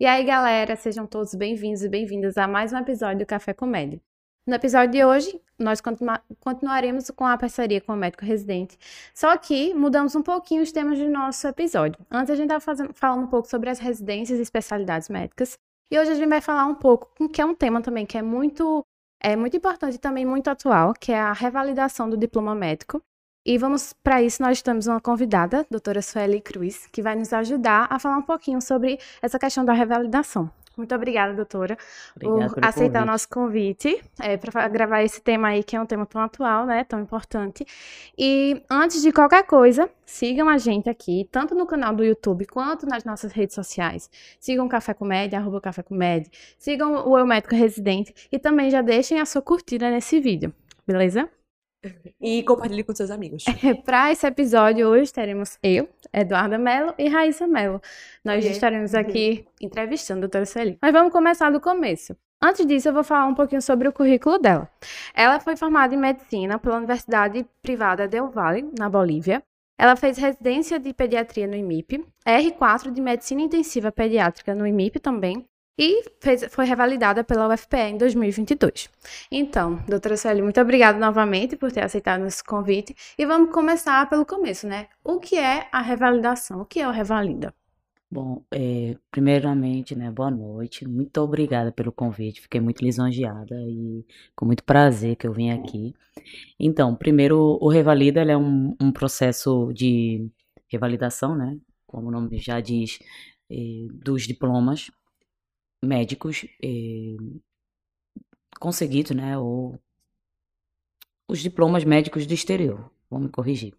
E aí, galera, sejam todos bem-vindos e bem-vindas a mais um episódio do Café Comédia. No episódio de hoje, nós continua continuaremos com a parceria com o médico residente, só que mudamos um pouquinho os temas do nosso episódio. Antes a gente estava falando um pouco sobre as residências e especialidades médicas, e hoje a gente vai falar um pouco, que é um tema também que é muito, é muito importante e também muito atual, que é a revalidação do diploma médico. E vamos, para isso, nós temos uma convidada, doutora Sueli Cruz, que vai nos ajudar a falar um pouquinho sobre essa questão da revalidação. Muito obrigada, doutora, Obrigado por aceitar convite. o nosso convite é, para gravar esse tema aí, que é um tema tão atual, né? Tão importante. E antes de qualquer coisa, sigam a gente aqui, tanto no canal do YouTube quanto nas nossas redes sociais. Sigam o Café Comédia, arroba Café Comédia. Sigam o Eu Médico Residente e também já deixem a sua curtida nesse vídeo, beleza? E compartilhe com seus amigos. Para esse episódio, hoje teremos eu, Eduarda Mello e Raíssa Mello. Nós okay. estaremos aqui uhum. entrevistando a doutora Sueli. Mas vamos começar do começo. Antes disso, eu vou falar um pouquinho sobre o currículo dela. Ela foi formada em medicina pela Universidade Privada Del Valle, na Bolívia. Ela fez residência de pediatria no IMIP, R4 de medicina intensiva pediátrica no IMIP também, e fez, foi revalidada pela UFPE em 2022. Então, doutora Sueli, muito obrigada novamente por ter aceitado esse convite e vamos começar pelo começo, né? O que é a revalidação? O que é o Revalida? Bom, é, primeiramente, né, boa noite. Muito obrigada pelo convite. Fiquei muito lisonjeada e com muito prazer que eu vim aqui. Então, primeiro, o Revalida é um, um processo de revalidação, né? Como o nome já diz, é, dos diplomas médicos eh, conseguidos, né, ou os diplomas médicos do exterior, vamos me corrigir.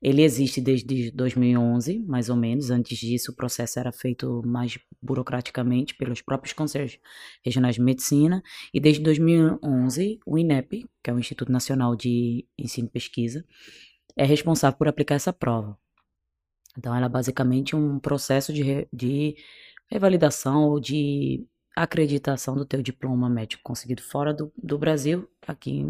Ele existe desde 2011, mais ou menos. Antes disso, o processo era feito mais burocraticamente pelos próprios conselhos regionais de medicina. E desde 2011, o INEP, que é o Instituto Nacional de Ensino e Pesquisa, é responsável por aplicar essa prova. Então, ela é basicamente um processo de, de revalidação ou de acreditação do teu diploma médico conseguido fora do, do Brasil, aqui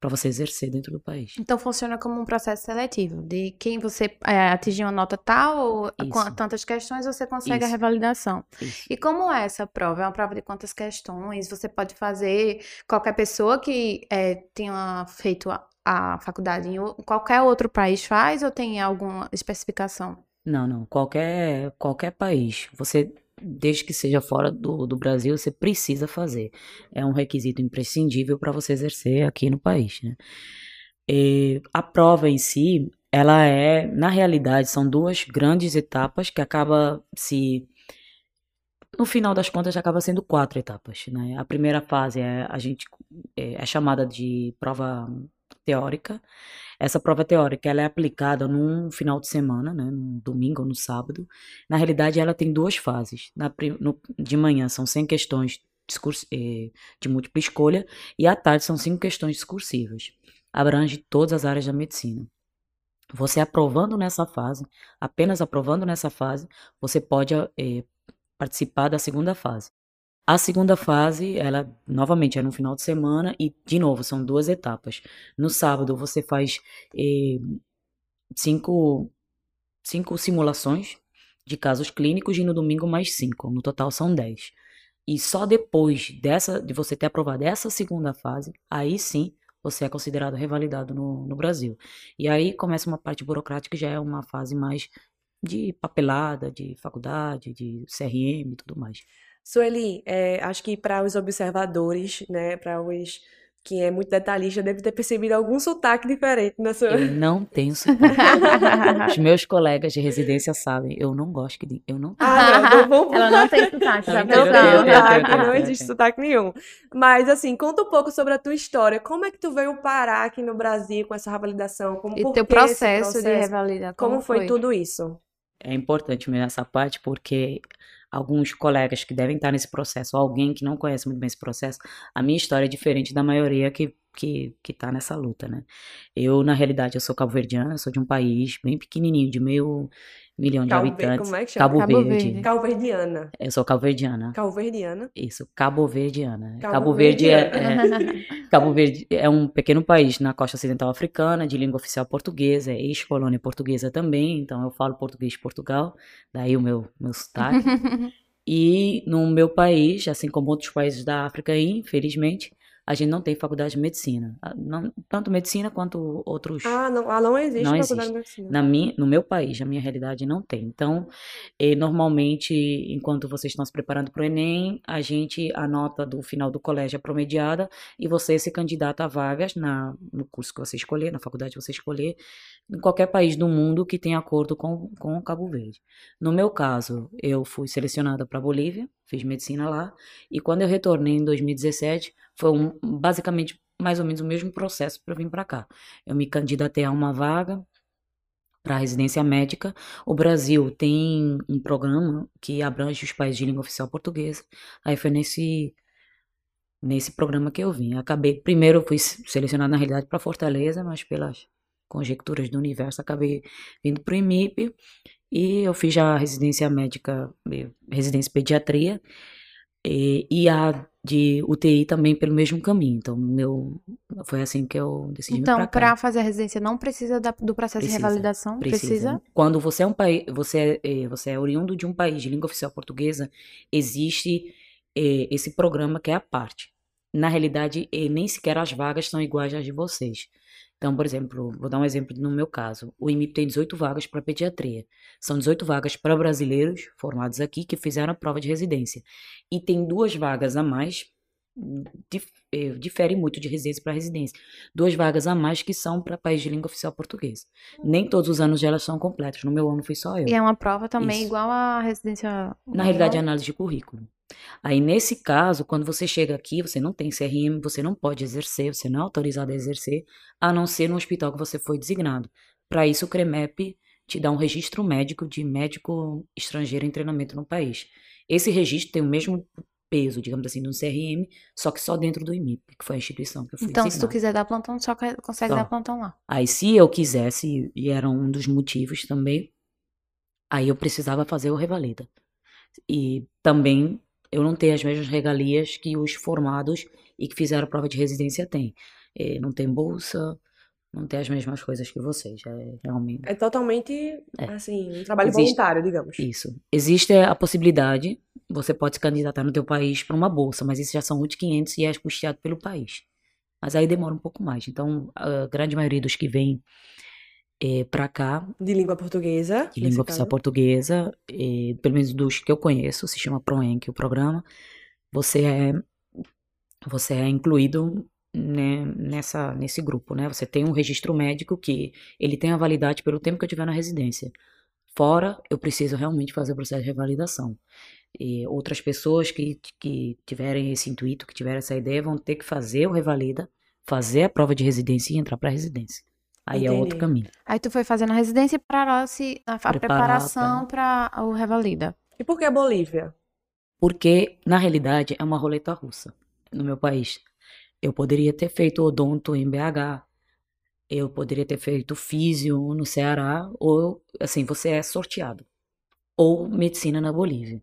para você exercer dentro do país. Então funciona como um processo seletivo, de quem você é, atingir uma nota tal ou Isso. tantas questões você consegue Isso. a revalidação. Isso. E como é essa prova? É uma prova de quantas questões? Você pode fazer qualquer pessoa que é, tenha feito a, a faculdade em qualquer outro país faz ou tem alguma especificação? Não, não. Qualquer, qualquer país. Você desde que seja fora do, do Brasil, você precisa fazer. É um requisito imprescindível para você exercer aqui no país. Né? E a prova em si, ela é, na realidade, são duas grandes etapas que acaba se no final das contas acaba sendo quatro etapas, né? A primeira fase é a gente é, é chamada de prova teórica. Essa prova teórica ela é aplicada num final de semana, né, no domingo ou no sábado. Na realidade, ela tem duas fases. Na, no, de manhã são 100 questões eh, de múltipla escolha e à tarde são 5 questões discursivas. Abrange todas as áreas da medicina. Você aprovando nessa fase, apenas aprovando nessa fase, você pode eh, participar da segunda fase. A segunda fase, ela novamente é no final de semana e, de novo, são duas etapas. No sábado você faz eh, cinco, cinco simulações de casos clínicos e no domingo mais cinco. No total são dez. E só depois dessa, de você ter aprovado essa segunda fase, aí sim você é considerado revalidado no, no Brasil. E aí começa uma parte burocrática que já é uma fase mais de papelada, de faculdade, de CRM e tudo mais. Sueli, é, acho que para os observadores, né, para os que é muito detalhista, deve ter percebido algum sotaque diferente na sua. Eu não tenho sotaque. Os meus colegas de residência sabem, eu não gosto de. Eu não Ah, não, vou... Ela não tem sotaque, já não, não, não existe sotaque nenhum. Mas, assim, conta um pouco sobre a tua história. Como é que tu veio parar aqui no Brasil com essa revalidação? Como, e teu processo, processo, de revalidação? Como, como foi? foi tudo isso? É importante mesmo essa parte, porque alguns colegas que devem estar nesse processo, ou alguém que não conhece muito bem esse processo, a minha história é diferente da maioria que que, que tá nessa luta, né? Eu, na realidade, eu sou cabo-verdiana, sou de um país bem pequenininho, de meio milhão de Cabo habitantes. Como é que chama? Cabo, Cabo Verde. Verde. Cabo-verdiana. Eu sou cabo-verdiana. Cabo-verdiana. Isso, Cabo-verdiana. Cabo, Cabo Verde é, é, Cabo Verde é um pequeno país na costa ocidental africana, de língua oficial portuguesa, é ex-colônia portuguesa também, então eu falo português de Portugal, daí o meu, meu sotaque. E no meu país, assim como outros países da África, infelizmente, a gente não tem faculdade de medicina. Ah, não, tanto medicina quanto outros. Ah, não, ah, não existe não faculdade existe. de medicina. Na minha, no meu país, na minha realidade, não tem. Então, eh, normalmente, enquanto vocês estão se preparando para o Enem, a gente, a nota do final do colégio é promediada e você se candidata a vagas na, no curso que você escolher, na faculdade que você escolher, em qualquer país do mundo que tenha acordo com, com Cabo Verde. No meu caso, eu fui selecionada para Bolívia, fiz medicina lá, e quando eu retornei em 2017, foi um, basicamente mais ou menos o mesmo processo para vir para cá. Eu me candidatei a uma vaga para residência médica. O Brasil tem um programa que abrange os países de língua oficial portuguesa. Aí foi nesse nesse programa que eu vim. Acabei primeiro fui selecionada na realidade para Fortaleza, mas pelas conjecturas do universo acabei vindo para o IMIP e eu fiz a residência médica, eh, residência pediatria e, e a de UTI também pelo mesmo caminho. Então, meu, foi assim que eu decidi Então, para fazer a residência não precisa da, do processo precisa, de revalidação? Precisa. precisa. Quando você é um país, você é, você é oriundo de um país de língua oficial portuguesa, existe é, esse programa que é a parte. Na realidade, é, nem sequer as vagas são iguais às de vocês. Então, por exemplo, vou dar um exemplo no meu caso. O IMIP tem 18 vagas para pediatria. São 18 vagas para brasileiros formados aqui que fizeram a prova de residência. E tem duas vagas a mais, dif, eh, difere muito de residência para residência. Duas vagas a mais que são para país de língua oficial portuguesa. Nem todos os anos elas são completas. No meu ano fui só eu. E é uma prova também Isso. igual à residência. Na realidade, é análise de currículo. Aí, nesse caso, quando você chega aqui, você não tem CRM, você não pode exercer, você não é autorizado a exercer, a não ser no hospital que você foi designado. Para isso, o CREMEP te dá um registro médico de médico estrangeiro em treinamento no país. Esse registro tem o mesmo peso, digamos assim, do CRM, só que só dentro do IMIP, que foi a instituição que eu fui Então, se tu designado. quiser dar plantão, só consegue Só. dar plantão lá. Aí, se eu quisesse, e era um dos motivos também, aí eu precisava fazer o revalida. E também eu não tenho as mesmas regalias que os formados e que fizeram prova de residência têm. Eh, não tem bolsa, não tem as mesmas coisas que vocês. É realmente É totalmente, É. assim, um trabalho Existe- voluntário, digamos. isso. Existe a possibilidade, você pode se candidatar no teu país para uma bolsa, mas isso já são muito 500 e é custeado pelo país. Mas aí demora um pouco mais. Então, a grande maioria dos que vêm para cá De língua portuguesa, de língua oficial portuguesa, e, pelo menos dos que eu conheço, se chama ProEnc o programa, você é você é incluído né, nessa nesse grupo, né? Você tem um registro médico que ele tem a validade pelo tempo que eu tiver na residência. Fora, eu preciso realmente fazer o processo de revalidação. E outras pessoas que, que tiverem esse intuito, que tiverem essa ideia, vão ter que fazer o revalida, fazer a prova de residência e entrar para a residência. Aí é outro Entendi. caminho. Aí tu foi fazendo a residência para a Preparar preparação para o revalida. E por que a Bolívia? Porque, na realidade, é uma roleta russa no meu país. Eu poderia ter feito odonto em BH, eu poderia ter feito físio no Ceará, ou, assim, você é sorteado. Ou medicina na Bolívia.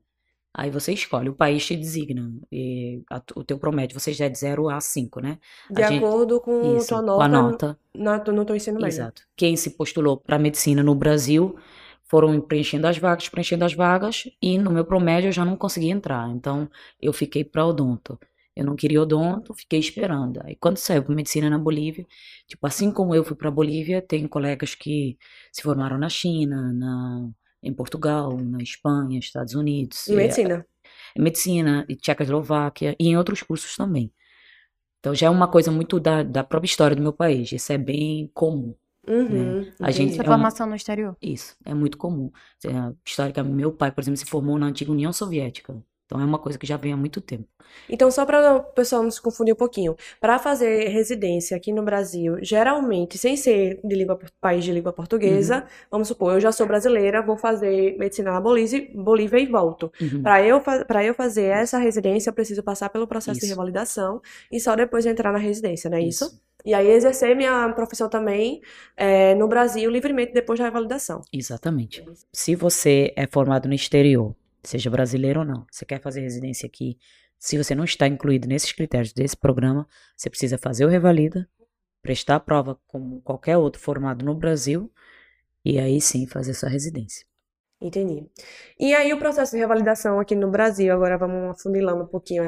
Aí você escolhe, o país te designa. E a- o teu promédio, você já é de 0 a 5, né? De A gente- acordo com Isso, tua com nota, a nota. na- no teu ensino médio. Exato. Quem se postulou para medicina no Brasil foram preenchendo as vagas, preenchendo as vagas, e no meu promédio eu já não consegui entrar. Então eu fiquei para odonto. Eu não queria odonto, fiquei esperando. Aí quando saiu para medicina na Bolívia, tipo, assim como eu fui para Bolívia, tem colegas que se formaram na China, na, em Portugal, na Espanha, Estados Unidos. Em é, medicina. medicina, e Tchecoslováquia e em outros cursos também. Então já é uma coisa muito da, da própria história do meu país. Isso é bem comum. Uhum, A gente- Essa. É uma- formação no exterior. Isso, é muito comum. É, Historicamente, meu pai, por exemplo, se formou na antiga União Soviética. Então é uma coisa que já vem há muito tempo. Então, só para o pessoal não se confundir um pouquinho, para fazer residência aqui no Brasil, geralmente, sem ser de língua, país de língua portuguesa, vamos supor, eu já sou brasileira, vou fazer medicina na Bolívia, Bolívia e volto. Uhum. Para eu, pra eu fazer essa residência, eu preciso passar pelo processo de Isso. revalidação e só depois entrar na residência, não é isso? E aí exercer minha profissão também eh, no Brasil livremente depois da revalidação. Exatamente. Se você é formado no exterior, seja brasileiro ou não, você quer fazer residência aqui, se você não está incluído nesses critérios desse programa, você precisa fazer o Revalida, prestar a prova como qualquer outro formado no Brasil, e aí sim fazer sua residência. Entendi. E aí o processo de revalidação aqui no Brasil, agora vamos afunilando um pouquinho,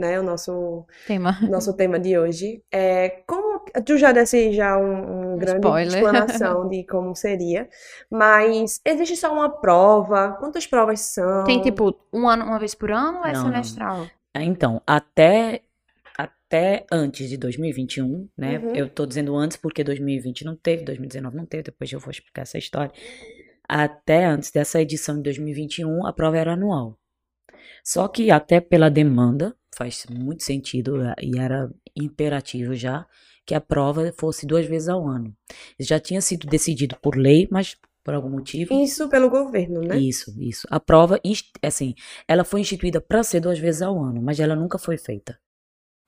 né, o nosso Tema. nosso tema de hoje. É como tu já desse já um, um grande Spoiler. explanação de como seria, mas existe só uma prova? Quantas provas são? Tem tipo um ano, uma vez por ano ou é Não, não. semestral? Ah, Então, até, até antes de 2021, né? Uhum. Eu tô dizendo antes porque 2020 não teve, 2019 não teve, depois eu vou explicar essa história. Até antes dessa edição de 2021, a prova era anual. Só que até pela demanda, faz muito sentido eh, e era imperativo já que a prova fosse duas vezes ao ano. Já tinha sido decidido por lei, mas por algum motivo Isso pelo governo, né? isso, isso. A prova, assim, ela foi instituída para ser duas vezes ao ano, mas ela nunca foi feita.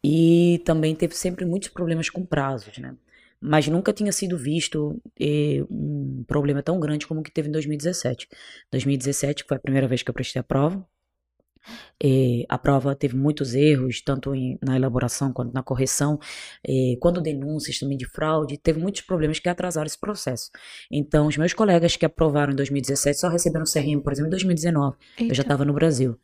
E também teve sempre muitos problemas com prazos, né? Mas nunca tinha sido visto eh, um problema tão grande como o que teve em 2017. 2017 foi a primeira vez que eu prestei a prova. Eh, a prova teve muitos erros, tanto em- na elaboração quanto na correção. Eh, quando denúncias também de fraude, teve muitos problemas que atrasaram esse processo. Então, os meus colegas que aprovaram em 2017 só receberam o CRM, por exemplo, em 2019. Eu já Eita. estava no Brasil.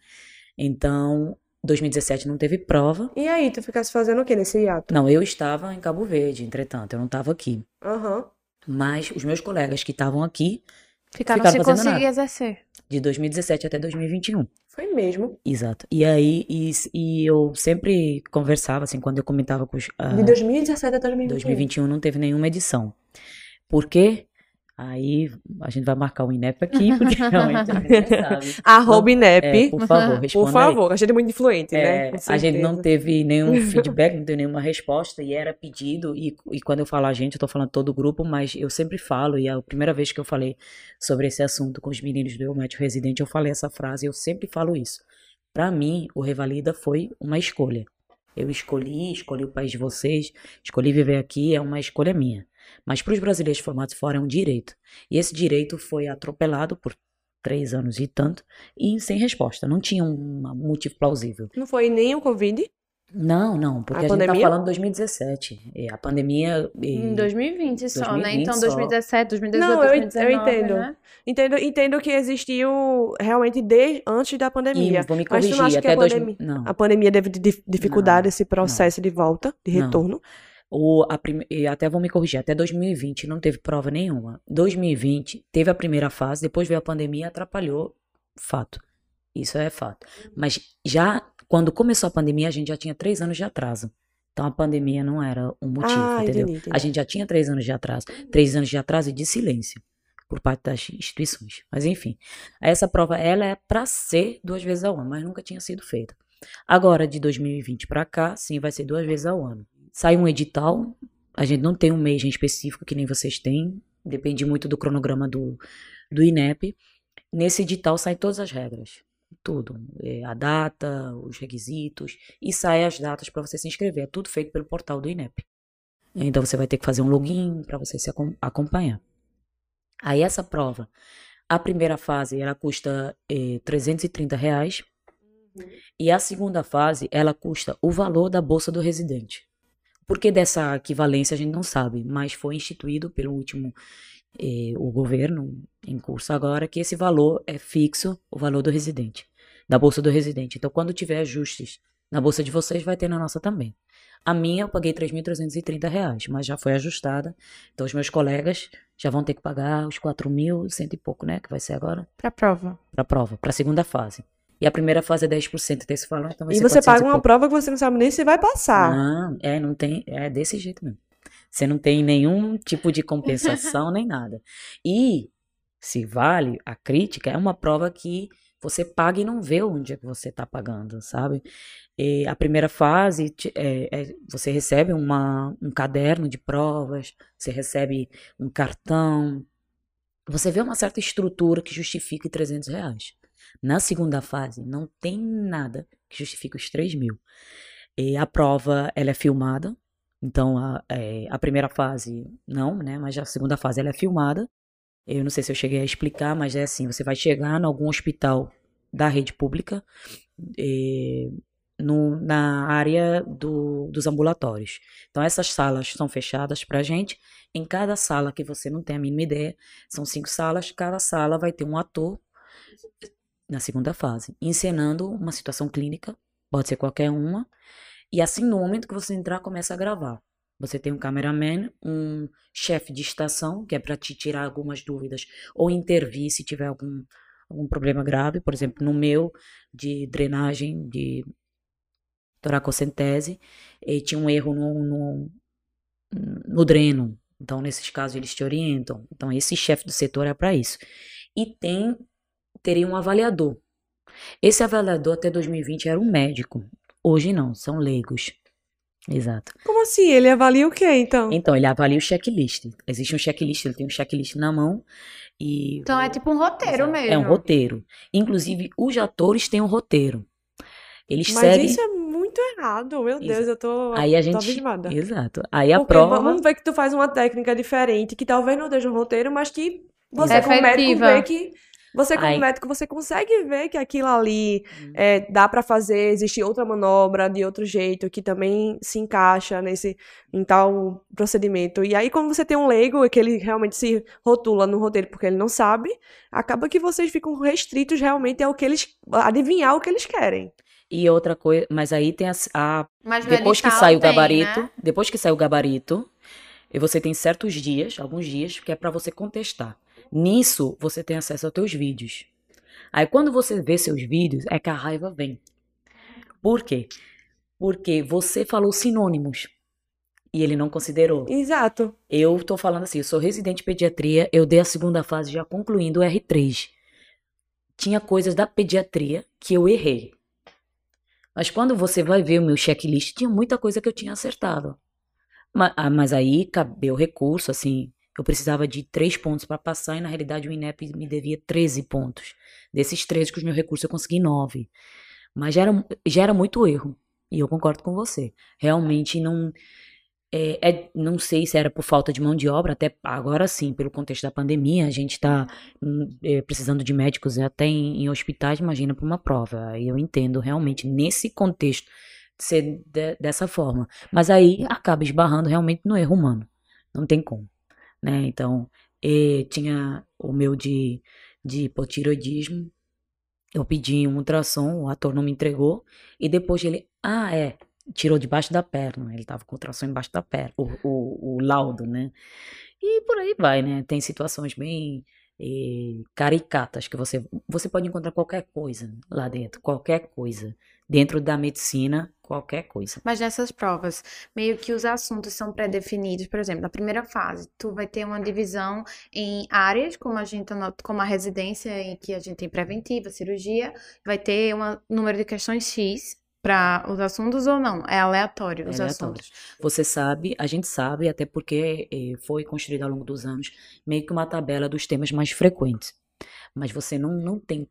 Então, 2017 não teve prova. E aí, tu ficasse fazendo o quê nesse hiato? Não, eu estava em Cabo Verde, entretanto, eu não estava aqui. Aham. Mas os meus colegas que estavam aqui, Ficaram, Ficaram sem conseguir nada. exercer. de 2017 até 2021. Foi mesmo. Exato. E aí, e, e eu sempre conversava, assim, quando eu comentava com os. ah, De 2017 até 2021. 2021 não teve nenhuma edição. Por quê? Aí a gente vai marcar o INEP aqui, porque realmente ninguém sabe. Arroba É, INEP. por favor, Por responda aí. favor, a gente é muito influente, né? É, Com a gente não teve nenhum feedback, não teve nenhuma resposta, e era pedido, e, e quando eu falo a gente, eu tô falando todo o grupo, mas eu sempre falo, e a primeira vez que eu falei sobre esse assunto com os meninos do Eu Médico Residente, eu falei essa frase, eu sempre falo isso. Pra mim, o Revalida foi uma escolha. Eu escolhi, escolhi o país de vocês, escolhi viver aqui, é uma escolha minha. Mas para os brasileiros formados fora é um direito. E esse direito foi atropelado por três anos e tanto, e sem resposta. Não tinha um motivo plausível. Não foi nem o Covid? Não, não, porque A a, gente tá pandemia? falando 2017. E a pandemia. e- Em 2020 só, né? 2020 Então, só. 2017, 2018, Não, eu en- eu 2019, entendo. né? Entendo, entendo que existiu realmente desde antes da pandemia. E vou me Mas tu não corrigir, acha que até a dois, pandemia, não. a pandemia teve dif- dificuldade Não, esse processo de volta, de Não. O, a e até vou me corrigir, até 2020 não teve prova nenhuma. 2020 teve a primeira fase, depois veio a pandemia e atrapalhou. Fato. Isso é fato. Mas já quando começou a pandemia, a gente já tinha três anos de atraso. Então a pandemia não era um motivo, Ah, entendeu? entendi, entendi. A gente já tinha três anos de atraso. Três anos de atraso e de silêncio por parte das instituições. Mas enfim, essa prova ela é para ser duas vezes ao ano, mas nunca tinha sido feita. Agora, de 2020 para cá, sim, vai ser duas vezes ao ano. Sai um edital, a gente não tem um mês em específico que nem vocês têm, depende muito do cronograma do, do INEP. Nesse edital saem todas as regras, tudo, É, a data, os requisitos, e saem as datas para você se inscrever. É tudo feito pelo portal do INEP. Então você vai ter que fazer um login para você se acom- acompanhar. Aí essa prova, a primeira fase ela custa eh, 330 reais e a segunda fase ela custa o valor da bolsa do residente. Por que dessa equivalência a gente não sabe, mas foi instituído pelo último eh, o governo em curso agora que esse valor é fixo, o valor do residente, da bolsa do residente. Então quando tiver ajustes na bolsa de vocês vai ter na nossa também. A minha eu paguei 3.330 reais, mas já foi ajustada. Então os meus colegas já vão ter que pagar os 4.100 e pouco, né? Que vai ser agora prova. para a prova, para a segunda fase. E a primeira fase é 10% desse valor, então vai E você 400 paga uma prova que você não sabe nem se vai passar. Não, é, não tem, é desse jeito mesmo. Você não tem nenhum tipo de compensação nem nada. E se vale a crítica, é uma prova que você paga e não vê onde é que você está pagando, sabe? E a primeira fase, é, é, você recebe uma, um caderno de provas, você recebe um cartão, você vê uma certa estrutura que justifique 300 reais. Na segunda fase, não tem nada que justifique os 3 mil. E a prova, ela é filmada, então a, é, a primeira fase não, né? Mas a segunda fase ela é filmada. Eu não sei se eu cheguei a explicar, mas é assim: você vai chegar em algum hospital da rede pública, eh, no- na área do- dos ambulatórios. Então, essas salas são fechadas para gente. Em cada sala, que você não tem a mínima ideia, são cinco salas, cada sala vai ter um ator Na segunda fase, encenando uma situação clínica, pode ser qualquer uma, e assim no momento que você entrar, começa a gravar. Você tem um cameraman, um chefe de estação, que é para te tirar algumas dúvidas ou intervir se tiver algum, algum problema grave. Por exemplo, no meu, de drenagem, de toracocentese, e tinha um erro no, no, no dreno. Então, nesses casos, eles te orientam. Então, esse chefe do setor é para isso. E tem, teria um avaliador. Esse avaliador até 2020 era um médico. Hoje não, são leigos. Exato. Como assim? Ele avalia o quê, então? Então, ele avalia o checklist. Existe um checklist, ele tem um checklist na mão e... Então, é tipo um roteiro Exato. mesmo. É um roteiro. Inclusive, os atores têm um roteiro. Eles Mas seguem... isso é muito errado, meu Deus, Exato. eu tô, Aí a tô gente... abismada. Exato. Aí a Porque prova... vamos ver que tu faz uma técnica diferente, que talvez não esteja um roteiro, mas que você Exato. como médico vê que você como Aí- médico você consegue ver que aquilo ali Hum. é, dá pra fazer, existe outra manobra de outro jeito que também se encaixa nesse em tal procedimento. E aí quando você tem um leigo que ele realmente se rotula no roteiro porque ele não sabe, acaba que vocês ficam restritos realmente ao que eles adivinhar o que eles querem. E outra coisa... Mas aí tem a... a Mas no Depois que sai o tem, gabarito, né? depois que sai o gabarito, e você tem certos dias, alguns dias, que é para você contestar. Nisso, você tem acesso aos teus vídeos. Aí quando você vê seus vídeos, é que a raiva vem. Por quê? Porque você falou sinônimos e ele não considerou. Exato. Eu tô falando assim, eu sou residente de pediatria, eu dei a segunda fase já concluindo o R3. Tinha coisas da pediatria que eu errei. Mas quando você vai ver o meu checklist, tinha muita coisa que eu tinha acertado. Ma- ah, Mas, aí cabeu recurso, assim, eu precisava de três pontos para passar e na realidade o INEP me devia 13 pontos. Desses 13 com os meus recursos eu consegui 9. Mas já era, muito erro. E eu concordo com você. Realmente não. É, é- não sei se era por falta de mão de obra, até agora sim, pelo contexto da pandemia, a gente está precisando de médicos até em, em hospitais, imagina para uma prova. Eu entendo realmente nesse contexto ser de- dessa forma. Mas aí acaba esbarrando realmente no erro humano. Não tem como. Né? Então, tinha o meu de, de hipotiroidismo. Eu pedi um ultrassom, o ator não me entregou. E depois ele, ah, é, tirou debaixo da perna. Ele tava com ultrassom embaixo da perna, o, o, o laudo, né? E por aí vai, né? Tem situações bem caricatas que você, você pode encontrar qualquer coisa lá dentro, qualquer coisa. Dentro da medicina, qualquer coisa. Mas nessas provas, meio que os assuntos são pré-definidos. Por exemplo, na primeira fase, tu vai ter uma divisão em áreas, como a gente como a residência, em que a gente tem preventiva, cirurgia, vai ter um número de questões X para os assuntos ou não? É aleatório os É aleatório. assuntos. Você sabe, a gente sabe, até porque eh, foi construída ao longo dos anos meio que uma tabela dos temas mais frequentes. Mas você não, não tem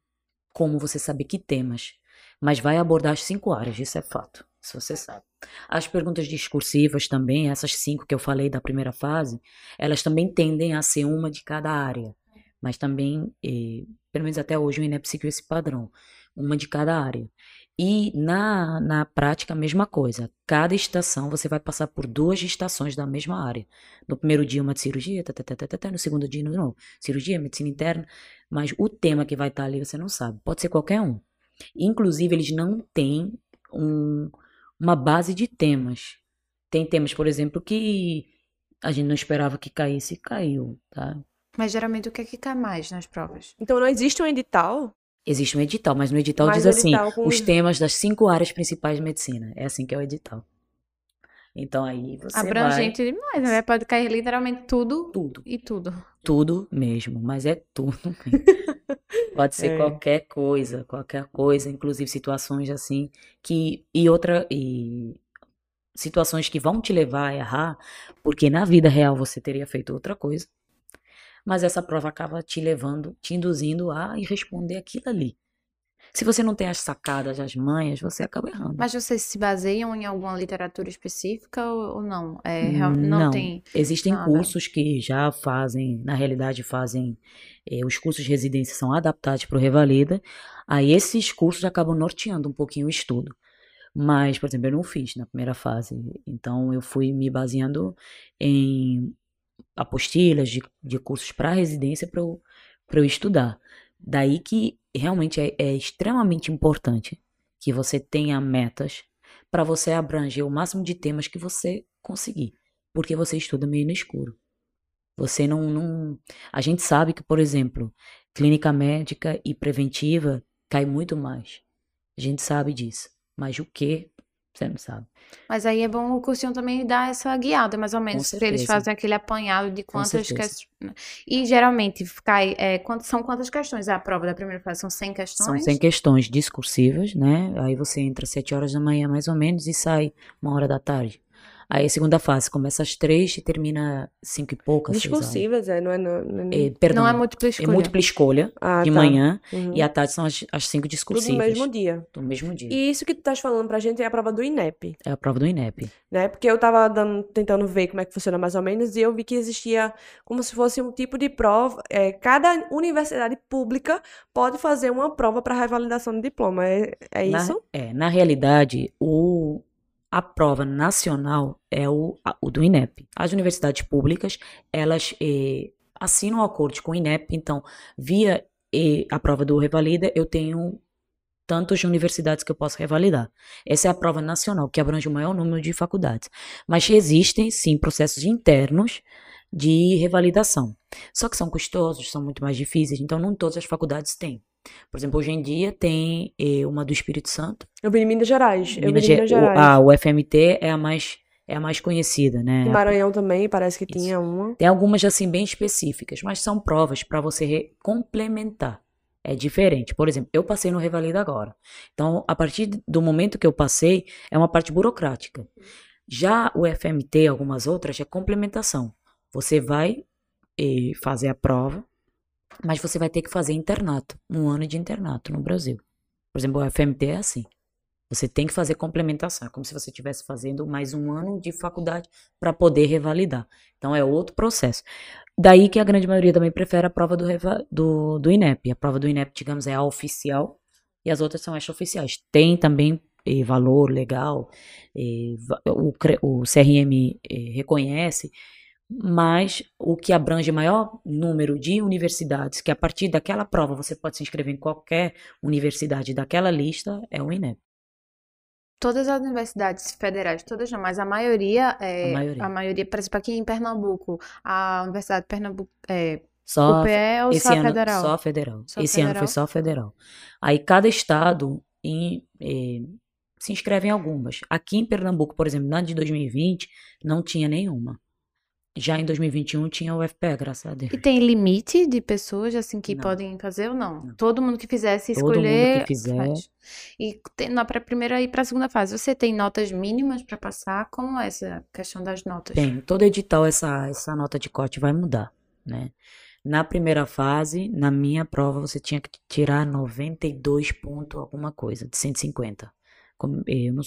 como você saber que temas. Mas vai abordar as cinco áreas, isso é fato. Isso você sabe. As perguntas discursivas também, essas cinco que eu falei da primeira fase, elas também tendem a ser uma de cada área. Mas também, eh, pelo menos até hoje, o INEP seguiu esse padrão. Uma de cada área. E na, na prática, a mesma coisa. Cada estação você vai passar por duas estações da mesma área. No primeiro dia, uma de cirurgia, tá, tá, tá, tá, tá, tá, no segundo dia, não, cirurgia, medicina interna. Mas o tema que vai estar ali você não sabe. Pode ser qualquer um. Inclusive, eles não têm um- uma base de temas. Tem temas, por exemplo, que a gente não esperava que caísse e caiu, tá? Mas geralmente o que é que cai mais nas provas? Então não existe um edital, Existe um edital, mas no edital Mas diz assim, edital com- os temas das cinco áreas principais de medicina. É assim que é o edital. Então aí você vai Abrangente demais, né? Pode cair literalmente tudo tudo, e tudo. tudo mesmo, mas é tudo. mesmo. Pode ser É. qualquer coisa, qualquer coisa, inclusive situações assim que e outra e situações que vão te levar a errar, porque na vida real você teria feito outra coisa. Mas essa prova acaba te levando, te induzindo a responder aquilo ali. Se você não tem as sacadas, as manhas, você acaba errando. Mas vocês se baseiam em alguma literatura específica ou, ou não? É, real- não, Não. tem. Existem nada. cursos que já fazem, na realidade, fazem. eh, os cursos de residência são adaptados para o Revalida. Aí esses cursos acabam norteando um pouquinho o estudo. Mas, por exemplo, eu não fiz na primeira fase. Então, eu fui me baseando em apostilas de, de cursos para residência para eu, eu estudar. Daí que realmente é, é extremamente importante que você tenha metas para você abranger o máximo de temas que você conseguir, porque você estuda meio no escuro. Você não, não. A gente sabe que, por exemplo, clínica médica e preventiva cai muito mais. A gente sabe disso. Mas o que você não sabe. Mas aí é bom o cursinho também dar essa guiada, mais ou menos, para eles fazerem aquele apanhado de quantas questões. E geralmente cai, é, são quantas questões a prova da primeira fase? São 100 questões? São 100 questões discursivas, né? Aí você entra às 7 horas da manhã, mais ou menos, e sai uma hora da tarde. Aí a segunda fase começa às três e termina cinco e poucas. Discursivas, é, não é, não, não, é, perdão, não é múltipla escolha. É múltipla escolha ah, de tá. manhã uhum. e à tarde são as, as cinco discursivas. Tudo no mesmo dia. Do mesmo dia. E isso que tu estás falando pra gente é a prova do INEP. É a prova do INEP. Né? Porque eu tava dando, tentando ver como é que funciona mais ou menos e eu vi que existia como se fosse um tipo de prova. É, cada universidade pública pode fazer uma prova para revalidação de diploma. É, é isso? Na, é, na realidade, o a prova nacional é o, o do INEP. As universidades públicas, elas eh, assinam um acordo com o INEP, então, via eh, a prova do Revalida, eu tenho tantas universidades que eu posso revalidar. Essa é a prova nacional, que abrange o maior número de faculdades. Mas existem, sim, processos internos de revalidação. Só que são custosos, são muito mais difíceis, então não todas as faculdades têm. Por exemplo, hoje em dia tem eh, uma do Espírito Santo. Eu vi em Minas Gerais. Minas, Minas Gerais. O, a UFMT é a mais é a mais conhecida, né? Em Maranhão também parece que Isso. tinha uma. Tem algumas assim bem específicas, mas são provas para você complementar. É diferente. Por exemplo, eu passei no Revalida agora. Então, a partir do momento que eu passei, é uma parte burocrática. Já o FMT, algumas outras, é complementação. Você vai eh, fazer a prova, mas você vai ter que fazer internato, um ano de internato no Brasil. Por exemplo, o FMT é assim. Você tem que fazer complementação, é como se você estivesse fazendo mais um ano de faculdade para poder revalidar. Então é outro processo. Daí que a grande maioria também prefere a prova do, do, do INEP. A prova do INEP, digamos, é a oficial e as outras são extraoficiais. Tem também eh, valor legal, eh, o, o CRM eh, reconhece mas o que abrange maior número de universidades, que a partir daquela prova você pode se inscrever em qualquer universidade daquela lista, é o INEP. Todas as universidades federais, todas não, mas a maioria, é, a maioria, a maioria por exemplo, aqui em Pernambuco, a Universidade de Pernambuco, é, só, UPE ou só ano, federal? Só federal. Só esse federal? ano foi só federal. Aí cada estado em, eh, se inscreve em algumas. Aqui em Pernambuco, por exemplo, na de 2020, não tinha nenhuma. Já em 2021 tinha o FPE, graças a Deus. E tem limite de pessoas assim que não. podem fazer ou não? não? Todo mundo que fizesse escolher. Todo mundo que fizer. Faz. E tem, na pra primeira e para a segunda fase, você tem notas mínimas para passar? Como é essa questão das notas? Tem. Todo edital essa essa nota de corte vai mudar, né? Na primeira fase, na minha prova, você tinha que tirar 92 pontos alguma coisa, de 150. Como, eu não,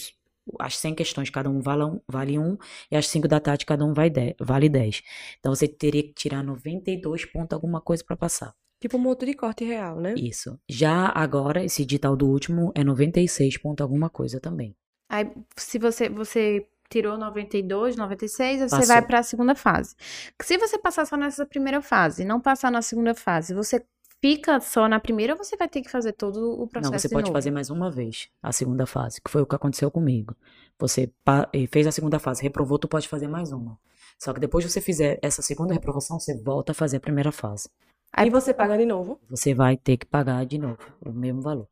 as 100 questões, cada um vale um, vale um e as 5 da tarde, cada um vai de, vale 10. Então você teria que tirar 92 pontos alguma coisa para passar. Tipo um motor de corte real, né? Isso. Já agora, esse edital do último é 96 ponto alguma coisa também. Aí, se você, você tirou 92, 96, Passou. você vai para a segunda fase. Se você passar só nessa primeira fase, não passar na segunda fase, você fica só na primeira ou você vai ter que fazer todo o processo? Não, você pode novo? fazer mais uma vez a segunda fase, que foi o que aconteceu comigo. Você eh, fez a segunda fase, reprovou, tu pode fazer mais uma. Só que depois que você fizer essa segunda reprovação, você volta a fazer a primeira fase. Aí você paga de novo? Você vai ter que pagar de novo o mesmo valor.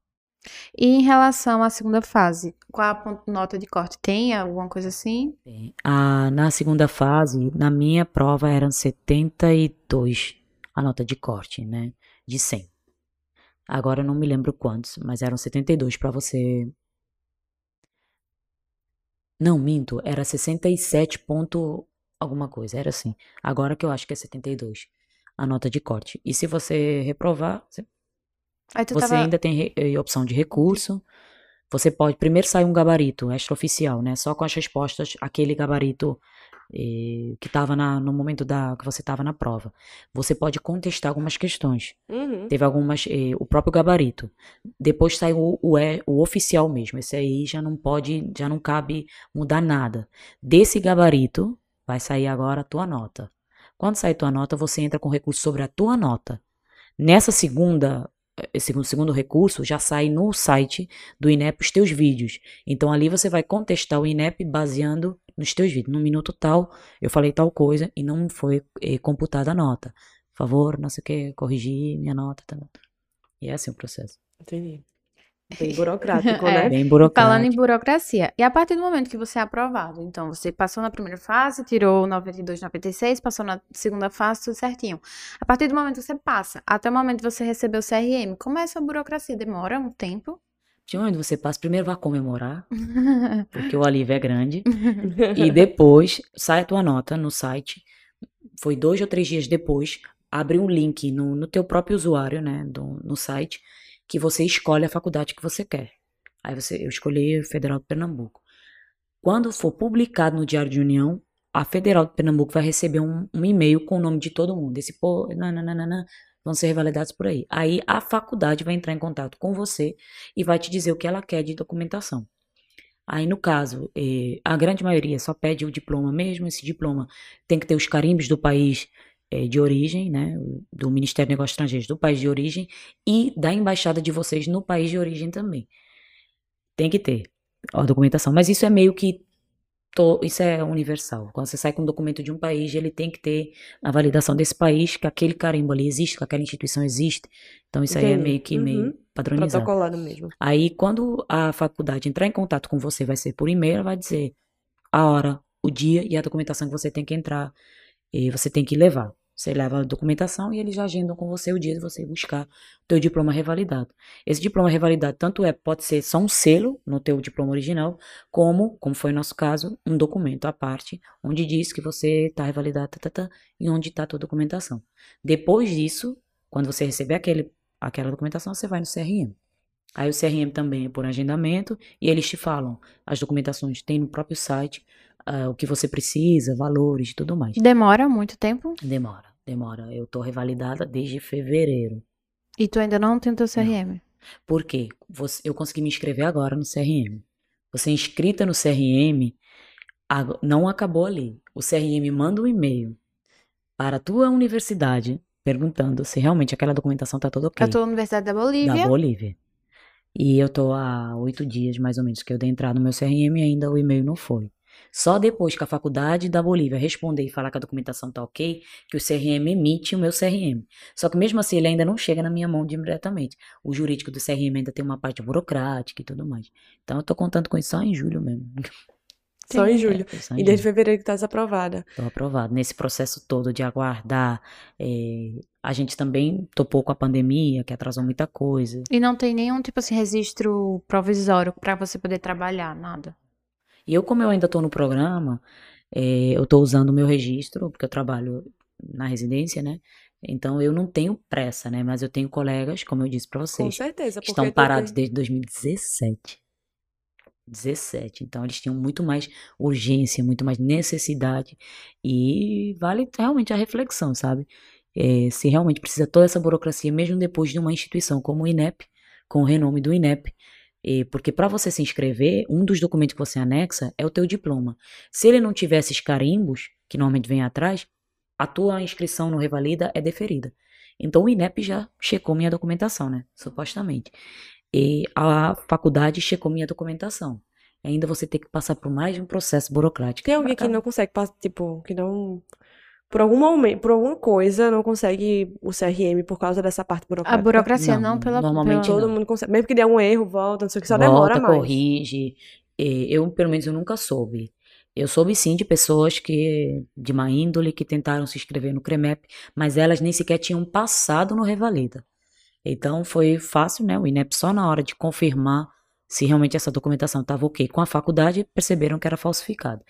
E em relação à segunda fase, qual a nota de corte? Tem alguma coisa assim? Tem. Ah, na segunda fase, na minha prova eram 72 a nota de corte, né? De 100. Agora eu não me lembro quantos, mas eram 72 para você. Não, minto, era 67 ponto alguma coisa, era assim. Agora que eu acho que é 72 a nota de corte. E se você reprovar, você, você tava... ainda tem. Eh, opção de recurso. Você pode primeiro sair um gabarito extraoficial, né? Só com as respostas, aquele gabarito que estava no momento da que você estava na prova. Você pode contestar algumas questões. Uhum. Teve algumas, eh, o próprio gabarito. Depois saiu o, o, o, oficial mesmo. Esse aí já não pode, já não cabe mudar nada. Desse gabarito vai sair agora a tua nota. Quando sair tua nota, você entra com recurso sobre a tua nota. Nessa segunda segundo, segundo recurso, já sai no site do INEP os teus vídeos. Então ali você vai contestar o INEP baseando nos teus vídeos. No minuto tal, eu falei tal coisa e não foi eh, computada a nota. Por favor, não sei o que, corrigir minha nota. Tá. E é assim o processo. Entendi. Bem burocrático, É. né? Bem Falando em burocrático. burocracia. E a partir do momento que você é aprovado, então você passou na primeira fase, tirou 92, 96, passou na segunda fase, tudo certinho. A partir do momento que você passa, até o momento que você recebeu o CRM, como é essa burocracia? Demora um tempo? De onde você passa, primeiro vai comemorar, porque o alívio é grande. E depois sai a tua nota no site. Foi dois ou três dias depois, abre um link no, no teu próprio usuário, né, do, no site, que você escolhe a faculdade que você quer. Aí você, eu escolhi Federal de Pernambuco. Quando for publicado no Diário de União, a Federal de Pernambuco vai receber um, um e-mail com o nome de todo mundo. Esse pô, nananana, vão ser revalidados por aí. Aí a faculdade vai entrar em contato com você e vai te dizer o que ela quer de documentação. Aí, no caso, eh, a grande maioria só pede o diploma mesmo. Esse diploma tem que ter os carimbos do país de origem, né? Do Ministério dos Negócios Estrangeiros do país de origem e da embaixada de vocês no país de origem também. Tem que ter a documentação. Mas isso é meio que. to- isso é universal. Quando você sai com um documento de um país, ele tem que ter a validação desse país, que aquele carimbo ali existe, que aquela instituição existe. Então, isso aí é Entendi. meio que Uhum. meio padronizado. Protocolado mesmo. Aí, quando a faculdade entrar em contato com você, vai ser por e-mail, ela vai dizer a hora, o dia e a documentação que você tem que entrar e você tem que levar. Você leva a documentação e eles já agendam com você o dia de você buscar o teu diploma revalidado. Esse diploma revalidado tanto é, pode ser só um selo no teu diploma original, como, como foi o nosso caso, um documento à parte, onde diz que você está revalidado, tá, tá, tá, e onde está a tua documentação. Depois disso, quando você receber aquele, aquela documentação, você vai no CRM. Aí o CRM também é por agendamento e eles te falam as documentações, tem no próprio site ah, o que você precisa, valores e tudo mais. Demora muito tempo? Demora, demora. Eu tô revalidada desde fevereiro. E tu ainda não tem o teu CRM? Por quê? Você- eu consegui me inscrever agora no CRM. Você é inscrita no CRM, não acabou ali. O CRM manda um e-mail para a tua universidade perguntando se realmente aquela documentação tá toda ok. A tua Universidade da Bolívia? Da Bolívia. E eu tô há oito dias, mais ou menos, que eu dei entrada no meu CRM e ainda o e-mail não foi. Só depois que a faculdade da Bolívia responder e falar que a documentação tá ok, que o CRM emite o meu CRM. Só que mesmo assim ele ainda não chega na minha mão diretamente. O jurídico do CRM ainda tem uma parte burocrática e tudo mais. Então eu tô contando com isso só em julho mesmo. Só em julho. É, só em E desde julho. fevereiro que tá desaprovada. Tô aprovado. Nesse processo todo de aguardar, eh, a gente também topou com a pandemia, que atrasou muita coisa. E não tem nenhum, tipo assim, registro provisório pra você poder trabalhar, nada. E eu, como eu ainda estou no programa, eh, eu estou usando o meu registro, porque eu trabalho na residência, né? Então eu não tenho pressa, né? Mas eu tenho colegas, como eu disse para Com vocês, certeza. que estão parados tem- desde 2017. 17. Então eles tinham muito mais urgência, muito mais necessidade. E vale realmente a reflexão, sabe? Eh, se realmente precisa toda essa burocracia, mesmo depois de uma instituição como o INEP, com o renome do INEP. Eh, porque para você se inscrever, um dos documentos que você anexa é o teu diploma. Se ele não tiver esses carimbos, que normalmente vem atrás, a tua inscrição no Revalida é deferida. Então o INEP já checou minha documentação, né? Supostamente. E a faculdade checou minha documentação. Ainda você tem que passar por mais um processo burocrático. Tem alguém que não consegue, tipo, que não. Por algum momento, por alguma coisa, não consegue o CRM por causa dessa parte A burocrática. burocracia Não, não, pela... normalmente pela... Todo não. mundo consegue. Mesmo que dê algum erro, volta, não sei o que, só Volta, demora mais. corrige. E Eu, pelo menos, eu nunca soube. Eu soube sim de pessoas que, de má índole, que tentaram se inscrever no CREMEP, mas elas nem sequer tinham passado no Revalida. Então foi fácil, né? O INEP só na hora de confirmar se realmente essa documentação estava ok com a faculdade, perceberam que era falsificado.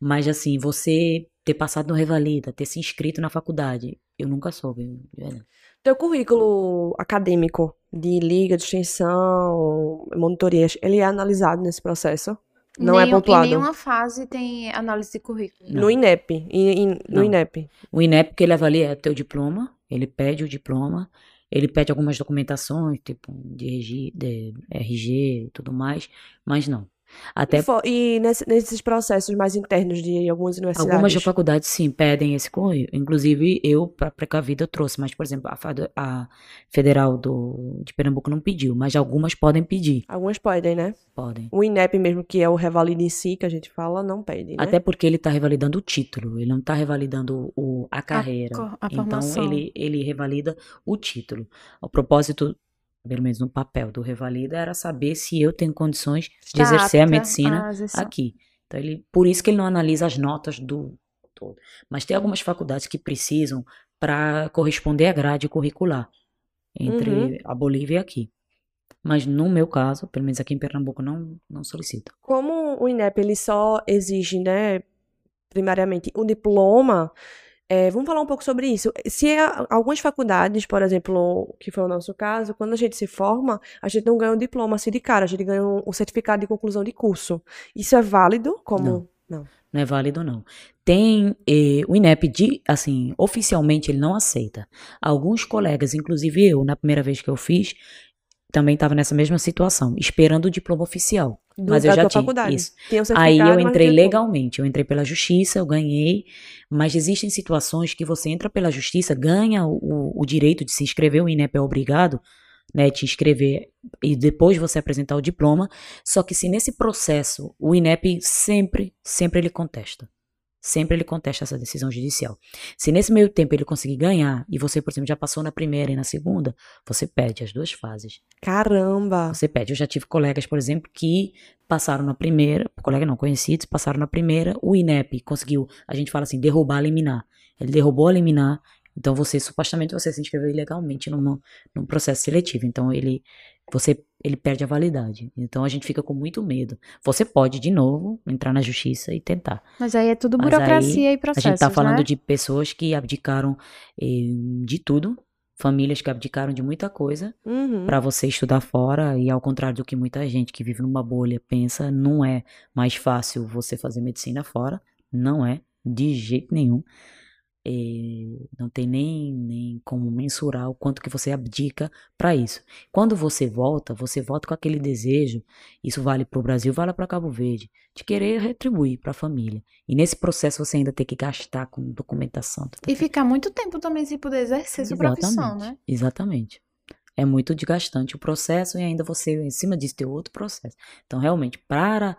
Mas assim, você ter passado no Revalida, ter se inscrito na faculdade, eu nunca soube. de verdade. Teu currículo acadêmico de liga, de extensão, monitorias, ele é analisado nesse processo? Não é Nenhum- pontuado? Em nenhuma fase tem análise de currículo. Não. No INEP. e- e- no. INEP. O INEP que ele avalia é teu diploma, ele pede o diploma, ele pede algumas documentações, tipo de RG, de RG e tudo mais, mas não. Até E, fo- e nesse- nesses processos mais internos de algumas universidades? Algumas faculdades, sim, pedem esse correio. Inclusive, eu, para precavida, eu trouxe. Mas, por exemplo, a, a Federal do, de Pernambuco não pediu. Mas algumas podem pedir. Algumas podem, né? Podem. O INEP mesmo, que é o revalida em si, que a gente fala, não pede, né? Até porque ele está revalidando o título. Ele não está revalidando o, a carreira. co- a então, formação. ele, ele revalida o título. O propósito, pelo menos no papel do revalida, era saber se eu tenho condições de exercer a medicina à exerção. aqui. Então, ele, por isso que ele não analisa as notas do todo. Mas tem algumas faculdades que precisam para corresponder à grade curricular entre Uhum. a Bolívia e aqui. Mas no meu caso, pelo menos aqui em Pernambuco, não, não solicita. Como o INEP ele só exige, né, primariamente o diploma, é, vamos falar um pouco sobre isso. Se há algumas faculdades, por exemplo, que foi o nosso caso, quando a gente se forma, a gente não ganha um diploma assim de cara, a gente ganha um, um certificado de conclusão de curso. Isso é válido como... Não. Não é válido, não. Tem eh, o INEP, de, assim, oficialmente ele não aceita. Alguns colegas, inclusive eu, na primeira vez que eu fiz, também estava nessa mesma situação, esperando o diploma oficial. Do- Mas eu já tinha faculdade. isso. Aí eu entrei legalmente, eu entrei pela justiça, eu ganhei, mas existem situações que você entra pela justiça, ganha o, o direito de se inscrever, o INEP é obrigado, né, te inscrever e depois você apresentar o diploma, só que se nesse processo o INEP sempre, sempre ele contesta. Sempre ele contesta essa decisão judicial. Se nesse meio tempo ele conseguir ganhar e você, por exemplo, já passou na primeira e na segunda, você pede as duas fases. Caramba! Você pede. Eu já tive colegas, por exemplo, que passaram na primeira, colega não conhecidos, passaram na primeira, o INEP conseguiu, a gente fala assim, derrubar a liminar. Ele derrubou a liminar, então você, supostamente, você se inscreveu ilegalmente num, num processo seletivo. Então ele, você, ele perde a validade. Então a gente fica com muito medo. Você pode, de novo, entrar na justiça e tentar. Mas aí é tudo Mas burocracia e A processos, gente tá falando né? de pessoas que abdicaram eh, de tudo, famílias que abdicaram de muita coisa, Uhum. para você estudar fora e ao contrário do que muita gente que vive numa bolha pensa, não é mais fácil você fazer medicina fora, não é de jeito nenhum. É, não tem nem, nem como mensurar o quanto que você abdica para isso. Quando você volta, você volta com aquele desejo, isso vale para o Brasil, vale para Cabo Verde, de querer retribuir para a família. E nesse processo você ainda tem que gastar com documentação. tá E ficar muito tempo também sem poder exercer sua profissão, né? Exatamente. É muito desgastante o processo e ainda você, em cima disso, tem outro processo. Então, realmente, para,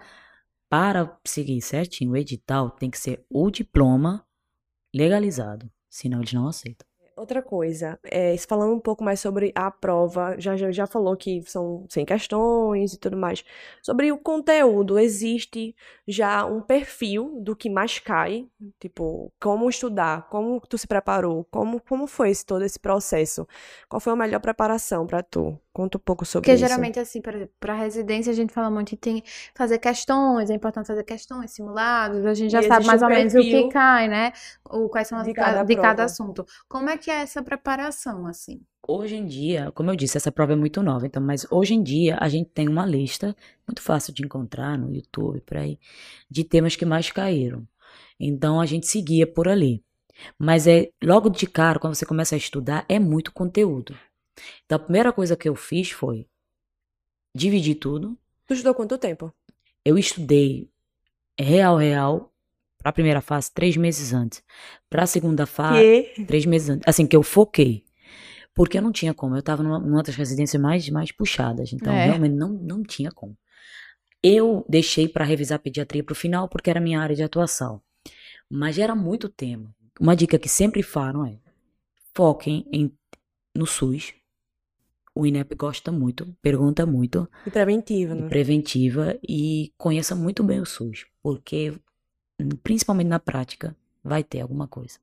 para seguir certinho o edital, tem que ser o diploma legalizado. Senão eles não aceitam. Outra coisa, é, falando um pouco mais sobre a prova, já, já, já falou que são 100 questões e tudo mais. Sobre o conteúdo, existe já um perfil do que mais cai? Tipo, como estudar, como tu se preparou, como, como foi esse, todo esse processo? Qual foi a melhor preparação pra tu? Conta um pouco sobre Porque isso. geralmente, assim, para residência a gente fala muito que tem que fazer questões, é importante fazer questões, simulados, a gente já E sabe mais ou menos o que cai, né? Ou quais são as de ca- cada de cada assunto. Como é que é essa preparação, assim? Hoje em dia, como eu disse, essa prova é muito nova, então, mas hoje em dia a gente tem uma lista muito fácil de encontrar no YouTube, por aí, de temas que mais caíram. Então a gente seguia por ali. Mas é logo de cara, quando você começa a estudar, é muito conteúdo. Então a primeira coisa que eu fiz foi dividir tudo. Tu estudou quanto tempo? Eu estudei real, real, para a primeira fase, três meses antes. Para a segunda fase, três meses antes. Assim, que eu foquei. Porque eu não tinha como. Eu tava numa, numa das residências mais, mais puxadas. Então, É. realmente, não, não tinha como. Eu deixei para revisar pediatria pro final, porque era a minha área de atuação. Mas era muito tema. Uma dica que sempre falam é: foquem em, no SUS. O INEP gosta muito, pergunta muito, De preventiva, né? preventiva e conheça muito bem o SUS, porque principalmente na prática vai ter alguma coisa.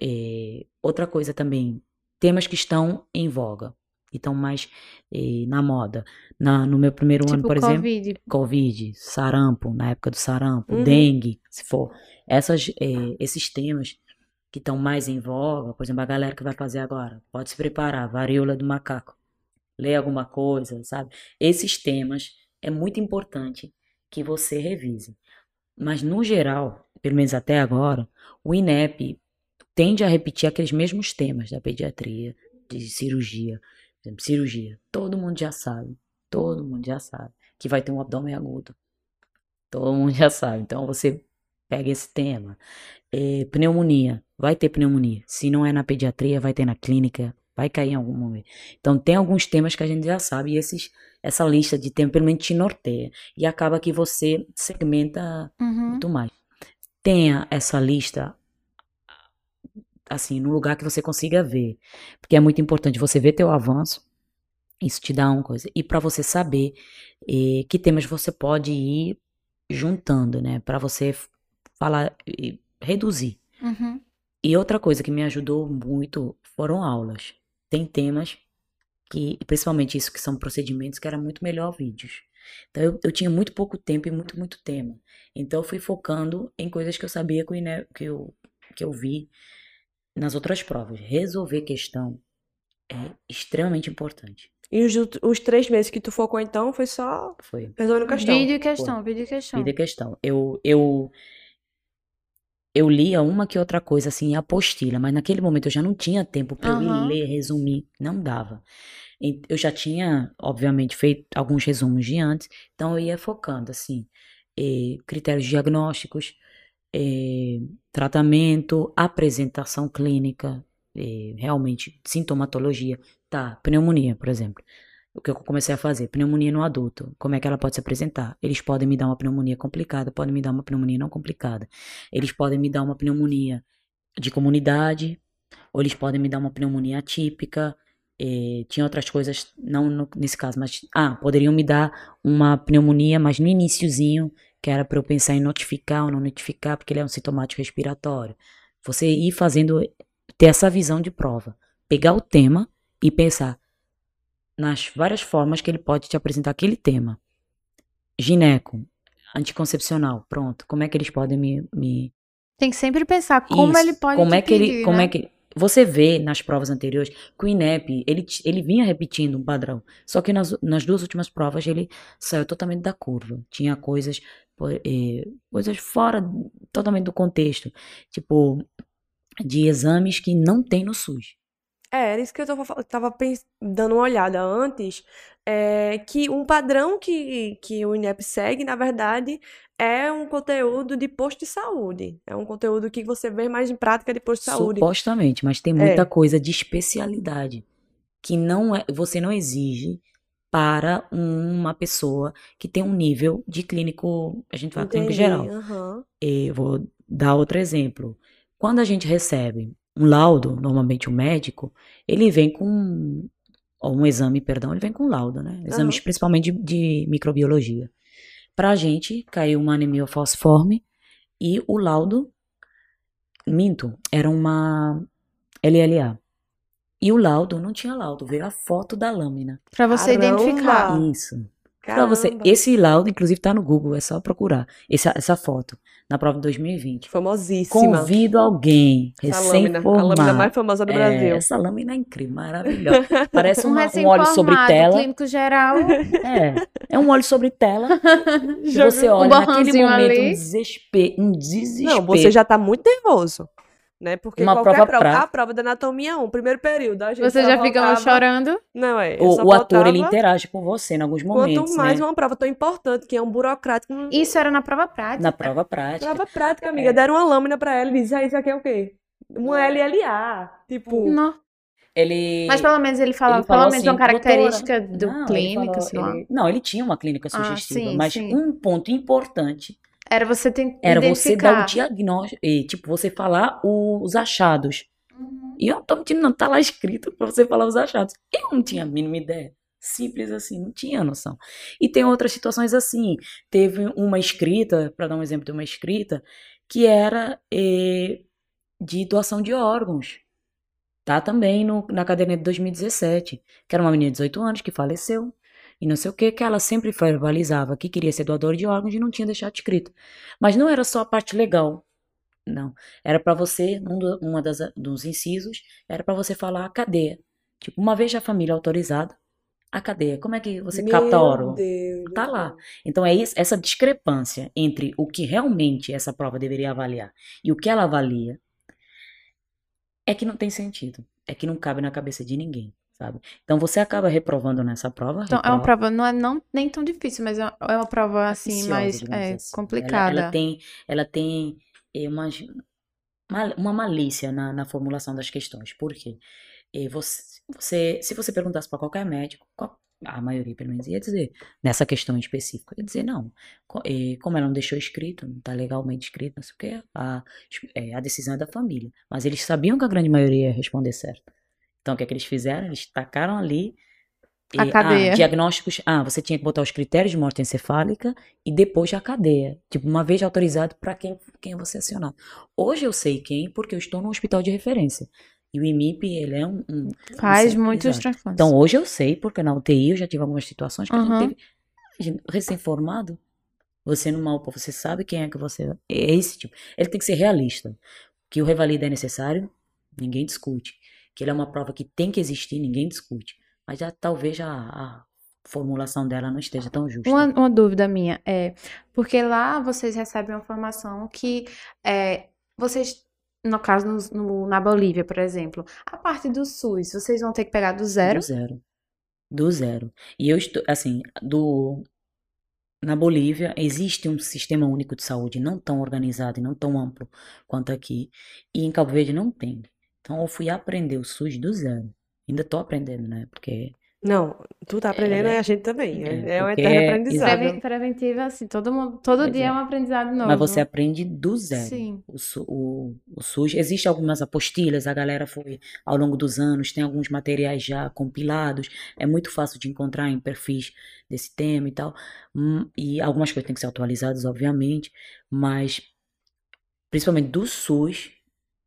É, outra coisa também, temas que estão em voga, que estão mais eh, na moda. Na, no meu primeiro ano, Tipo, por exemplo, Covid. Covid, sarampo, na época do sarampo, Uhum. dengue, se for. Essas, eh, esses temas que estão mais em voga, por exemplo, a galera que vai fazer agora, pode se preparar, varíola do macaco, ler alguma coisa, sabe? Esses temas é muito importante que você revise. Mas, no geral, pelo menos até agora, o INEP tende a repetir aqueles mesmos temas da pediatria, de cirurgia. Por exemplo, cirurgia. Todo mundo já sabe. Todo mundo já sabe. que vai ter um abdômen agudo. Todo mundo já sabe. Então você pega esse tema. É, pneumonia, vai ter pneumonia. Se não é na pediatria, vai ter na clínica, vai cair em algum momento. Então tem alguns temas que a gente já sabe e esses, essa lista de temas pelo menos te norteia. E acaba que você segmenta Uhum. muito mais. Tenha essa lista assim, no lugar que você consiga ver. Porque é muito importante você ver teu avanço. Isso te dá uma coisa. E para você saber eh, que temas você pode ir juntando, né? Para você falar e reduzir. Uhum. E outra coisa que me ajudou muito foram aulas. Tem temas que, principalmente isso que são procedimentos, que era muito melhor vídeos. Então eu, eu tinha muito pouco tempo e muito, muito tema. Então eu fui focando em coisas que eu sabia que, o INE que, eu, que eu vi nas outras provas. Resolver questão é extremamente importante. E os, os três meses que tu focou então foi só Foi resolvendo questão. Vídeo e questão, vídeo e questão. vida e questão. Eu, eu, eu lia uma que outra coisa, assim, apostila, mas naquele momento eu já não tinha tempo para eu Aham. ir ler, resumir, não dava. Eu já tinha, obviamente, feito alguns resumos de antes, então eu ia focando, assim, eh, critérios diagnósticos, eh, tratamento, apresentação clínica, eh, realmente, sintomatologia. Tá, pneumonia, por exemplo. O que eu comecei a fazer? Pneumonia no adulto. Como é que ela pode se apresentar? Eles podem me dar uma pneumonia complicada, podem me dar uma pneumonia não complicada. Eles podem me dar uma pneumonia de comunidade, ou eles podem me dar uma pneumonia atípica. eh, tinha outras coisas, não no- nesse caso, mas. Ah, poderiam me dar uma pneumonia, mas no iniciozinho, que era para eu pensar em notificar ou não notificar, porque ele é um sintomático respiratório. Você ir fazendo, ter essa visão de prova. Pegar o tema e pensar nas várias formas que ele pode te apresentar aquele tema. Gineco, anticoncepcional, pronto. Como é que eles podem me, me Tem que sempre pensar como isso, ele pode como é que ele, pedir, como né? é que você vê nas provas anteriores que o INEP, ele, ele vinha repetindo um padrão, só que nas, nas duas últimas provas ele saiu totalmente da curva. Tinha coisas, eh, coisas fora totalmente do contexto, tipo de exames que não tem no SUS. É, era isso que eu tava, fa- tava pens- dando uma olhada antes, é que um padrão que, que o INEP segue, na verdade, é um conteúdo de posto de saúde. É um conteúdo que você vê mais em prática de posto de saúde. Supostamente, mas tem muita É. coisa de especialidade que não é, você não exige para uma pessoa que tem um nível de clínico, a gente fala clínico Entendi, geral. aham. Eu vou dar outro exemplo. Quando a gente recebe um laudo, normalmente o médico, ele vem com, ou um exame, perdão, ele vem com laudo, né? Exames Aham. principalmente de, de microbiologia. Pra gente, caiu uma anemia falciforme e o laudo, minto, era uma LLA. E o laudo não tinha laudo, veio a foto da lâmina. Pra você Caramba! identificar. Isso. Pra você, esse laudo, inclusive, tá no Google, é só procurar. Essa, essa foto, na prova de 2020. Famosíssima. Convido alguém Essa lâmina, a lâmina recém-formado. mais famosa do É, Brasil. essa lâmina é incrível, maravilhosa. Parece Um uma- um óleo sobre recém-formado, tela. clínico geral. É, é um óleo sobre tela. você olha naquele borrãozinho momento ali. um desespero, um desespero. Não, você já tá muito nervoso. Né? Porque Uma qualquer prova prova, prática. a prova da anatomia 1, primeiro período, a gente Você já fica lá voltava- chorando. Não, é. O, o ator, ele interage com você em alguns momentos, Quanto mais né? uma prova tão importante, que é um burocrático. um- Isso era na prova prática. Na prova prática. Prova prática, amiga. É. Deram uma lâmina pra ela e disse, ah, isso aqui é o quê? Uma LLA. Tipo, Não. Ele... Mas pelo menos ele falava, ele falou pelo menos uma assim, característica doutora, do não, ele clínico, falou- sei lá. ele- Não, ele tinha uma clínica Ah, sugestiva, sim, mas sim. um ponto importante Era você ter era você dar o diagnóstico, e, tipo, você falar os achados. Uhum. E eu não tô mentindo, não, tá lá escrito pra você falar os achados. Eu não tinha a mínima ideia. Simples assim, não tinha noção. E tem outras situações assim. Teve uma escrita, pra dar um exemplo de uma escrita, que era eh, de doação de órgãos. Tá também no, na caderneta de 2017. Que era uma menina de 18 anos que faleceu. E não sei o que, que ela sempre verbalizava que queria ser doadora de órgãos e não tinha deixado escrito. Mas não era só a parte legal. Não. Era pra você, um do- uma das, dos incisos, era pra você falar a cadeia. Tipo, uma vez a família autorizada, a cadeia. Como é que você capta meu órgão? Deus. Tá lá. Então é isso, essa discrepância entre o que realmente essa prova deveria avaliar e o que ela avalia é que não tem sentido. É que não cabe na cabeça de ninguém. Sabe? Então você acaba reprovando nessa prova. Então, é uma prova, não é não, nem tão difícil, mas é uma é prova, assim, mais é, assim. complicada. Ela, ela, tem, ela tem é, uma, uma malícia na, na formulação das questões. Por quê? E você, você, se você perguntasse para qualquer médico, qual, a maioria pelo menos ia dizer, nessa questão específica, ia dizer não. E como ela não deixou escrito, não está legalmente escrito, não sei o quê, a, é, a decisão é da família. Mas eles sabiam que a grande maioria ia responder certo. Então o que é que eles fizeram? Eles tacaram ali a cadeia. Ah, diagnósticos. Ah, você tinha que botar os critérios de morte encefálica e depois a cadeia. Tipo, uma vez autorizado para quem, quem você acionar. Hoje eu sei quem, porque eu estou no hospital de referência. E o IMIP, ele é um. um Faz um muitos transplantes. Então hoje eu sei, porque na UTI eu já tive algumas situações que uhum. a gente teve. Recém-formado, você no UPA, você sabe quem é que você. É esse tipo. Ele tem que ser realista. Que o revalida é necessário, ninguém discute. Que ele é uma prova que tem que existir, ninguém discute. Mas já talvez a, a formulação dela não esteja tão justa. Uma, uma, dúvida minha é, porque lá vocês recebem uma informação que é, vocês, no caso no, no, na Bolívia, por exemplo, a parte do SUS, vocês vão ter que pegar do zero? Do zero. Do zero. E eu estou, assim, do... Na Bolívia existe um sistema único de saúde não tão organizado e não tão amplo quanto aqui. E em Cabo Verde não tem. Então eu fui aprender o SUS do zero. Ainda tô aprendendo, né? Porque. Não, tu tá aprendendo é, e a gente também. É, é um eterno aprendizado. Preventivo, assim, todo, mundo, todo dia é. é um aprendizado novo. Mas você aprende do zero. Sim. O, o, o SUS. Existem algumas apostilhas, a galera foi ao longo dos anos, tem alguns materiais já compilados. É muito fácil de encontrar em perfis desse tema e tal. Hum, e algumas coisas têm que ser atualizadas, obviamente. Mas, principalmente do SUS,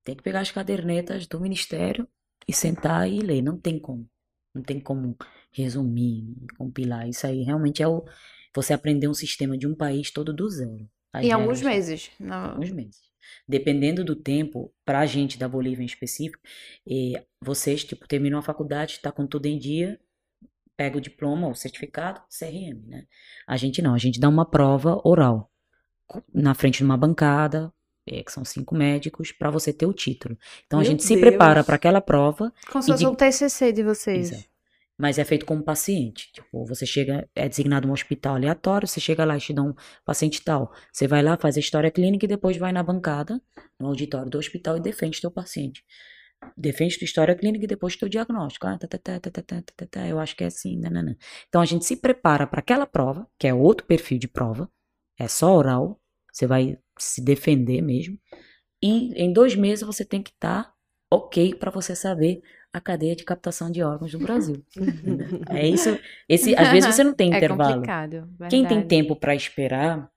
tem que pegar as cadernetas do Ministério e sentar e ler. Não tem como. Não tem como resumir, compilar. Isso aí realmente é o. Você aprender um sistema de um país todo do zero. em alguns meses. Não... Alguns meses. Dependendo do tempo, pra gente da Bolívia em específico, e vocês, tipo, terminam a faculdade, tá com tudo em dia, pega o diploma, o certificado, CRM, né? A gente não, a gente dá uma prova oral na frente de uma bancada, é, que são cinco médicos, para você ter o título. Então Meu a gente Deus. se prepara para aquela prova. Com se fosse um TCC de vocês. Exato. Mas é feito como paciente. Tipo, você chega, é designado um hospital aleatório, você chega lá e te dá um paciente tal. Você vai lá, faz a história clínica e depois vai na bancada, no auditório do hospital e defende teu paciente. Defende tua história clínica e depois teu diagnóstico. Ah, tá, tá, tá, tá, tá, tá, tá, tá eu acho que é assim. Nanana. Então a gente se prepara para aquela prova, que é outro perfil de prova, é só oral, você vai se defender mesmo. E em dois meses você tem que estar tá ok para você saber a cadeia de captação de órgãos do Brasil. é isso. Esse, às vezes você não tem é intervalo. Complicado. Quem tem tempo para esperar,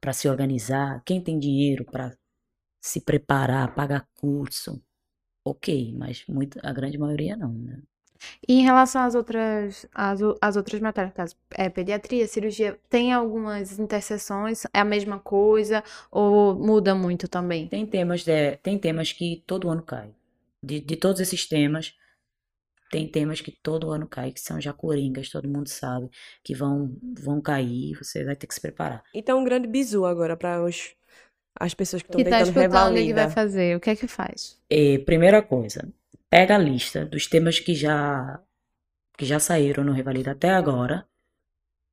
para se organizar, quem tem dinheiro para se preparar, pagar curso, ok, mas muito, a grande maioria não, né? E em relação às outras, às, às outras matérias, caso, é, pediatria, cirurgia, tem algumas interseções? É a mesma coisa ou muda muito também? Tem temas, de, tem temas que todo ano cai. De, de todos esses temas, tem temas que todo ano cai, que são já coringas, todo mundo sabe, que vão, vão cair, você vai ter que se preparar. Então, um grande bizu agora para os as pessoas que estão tá tentando revalida. que vai fazer, o que é que faz? É, primeira coisa, pega a lista dos temas que já que já saíram no Revalida até agora,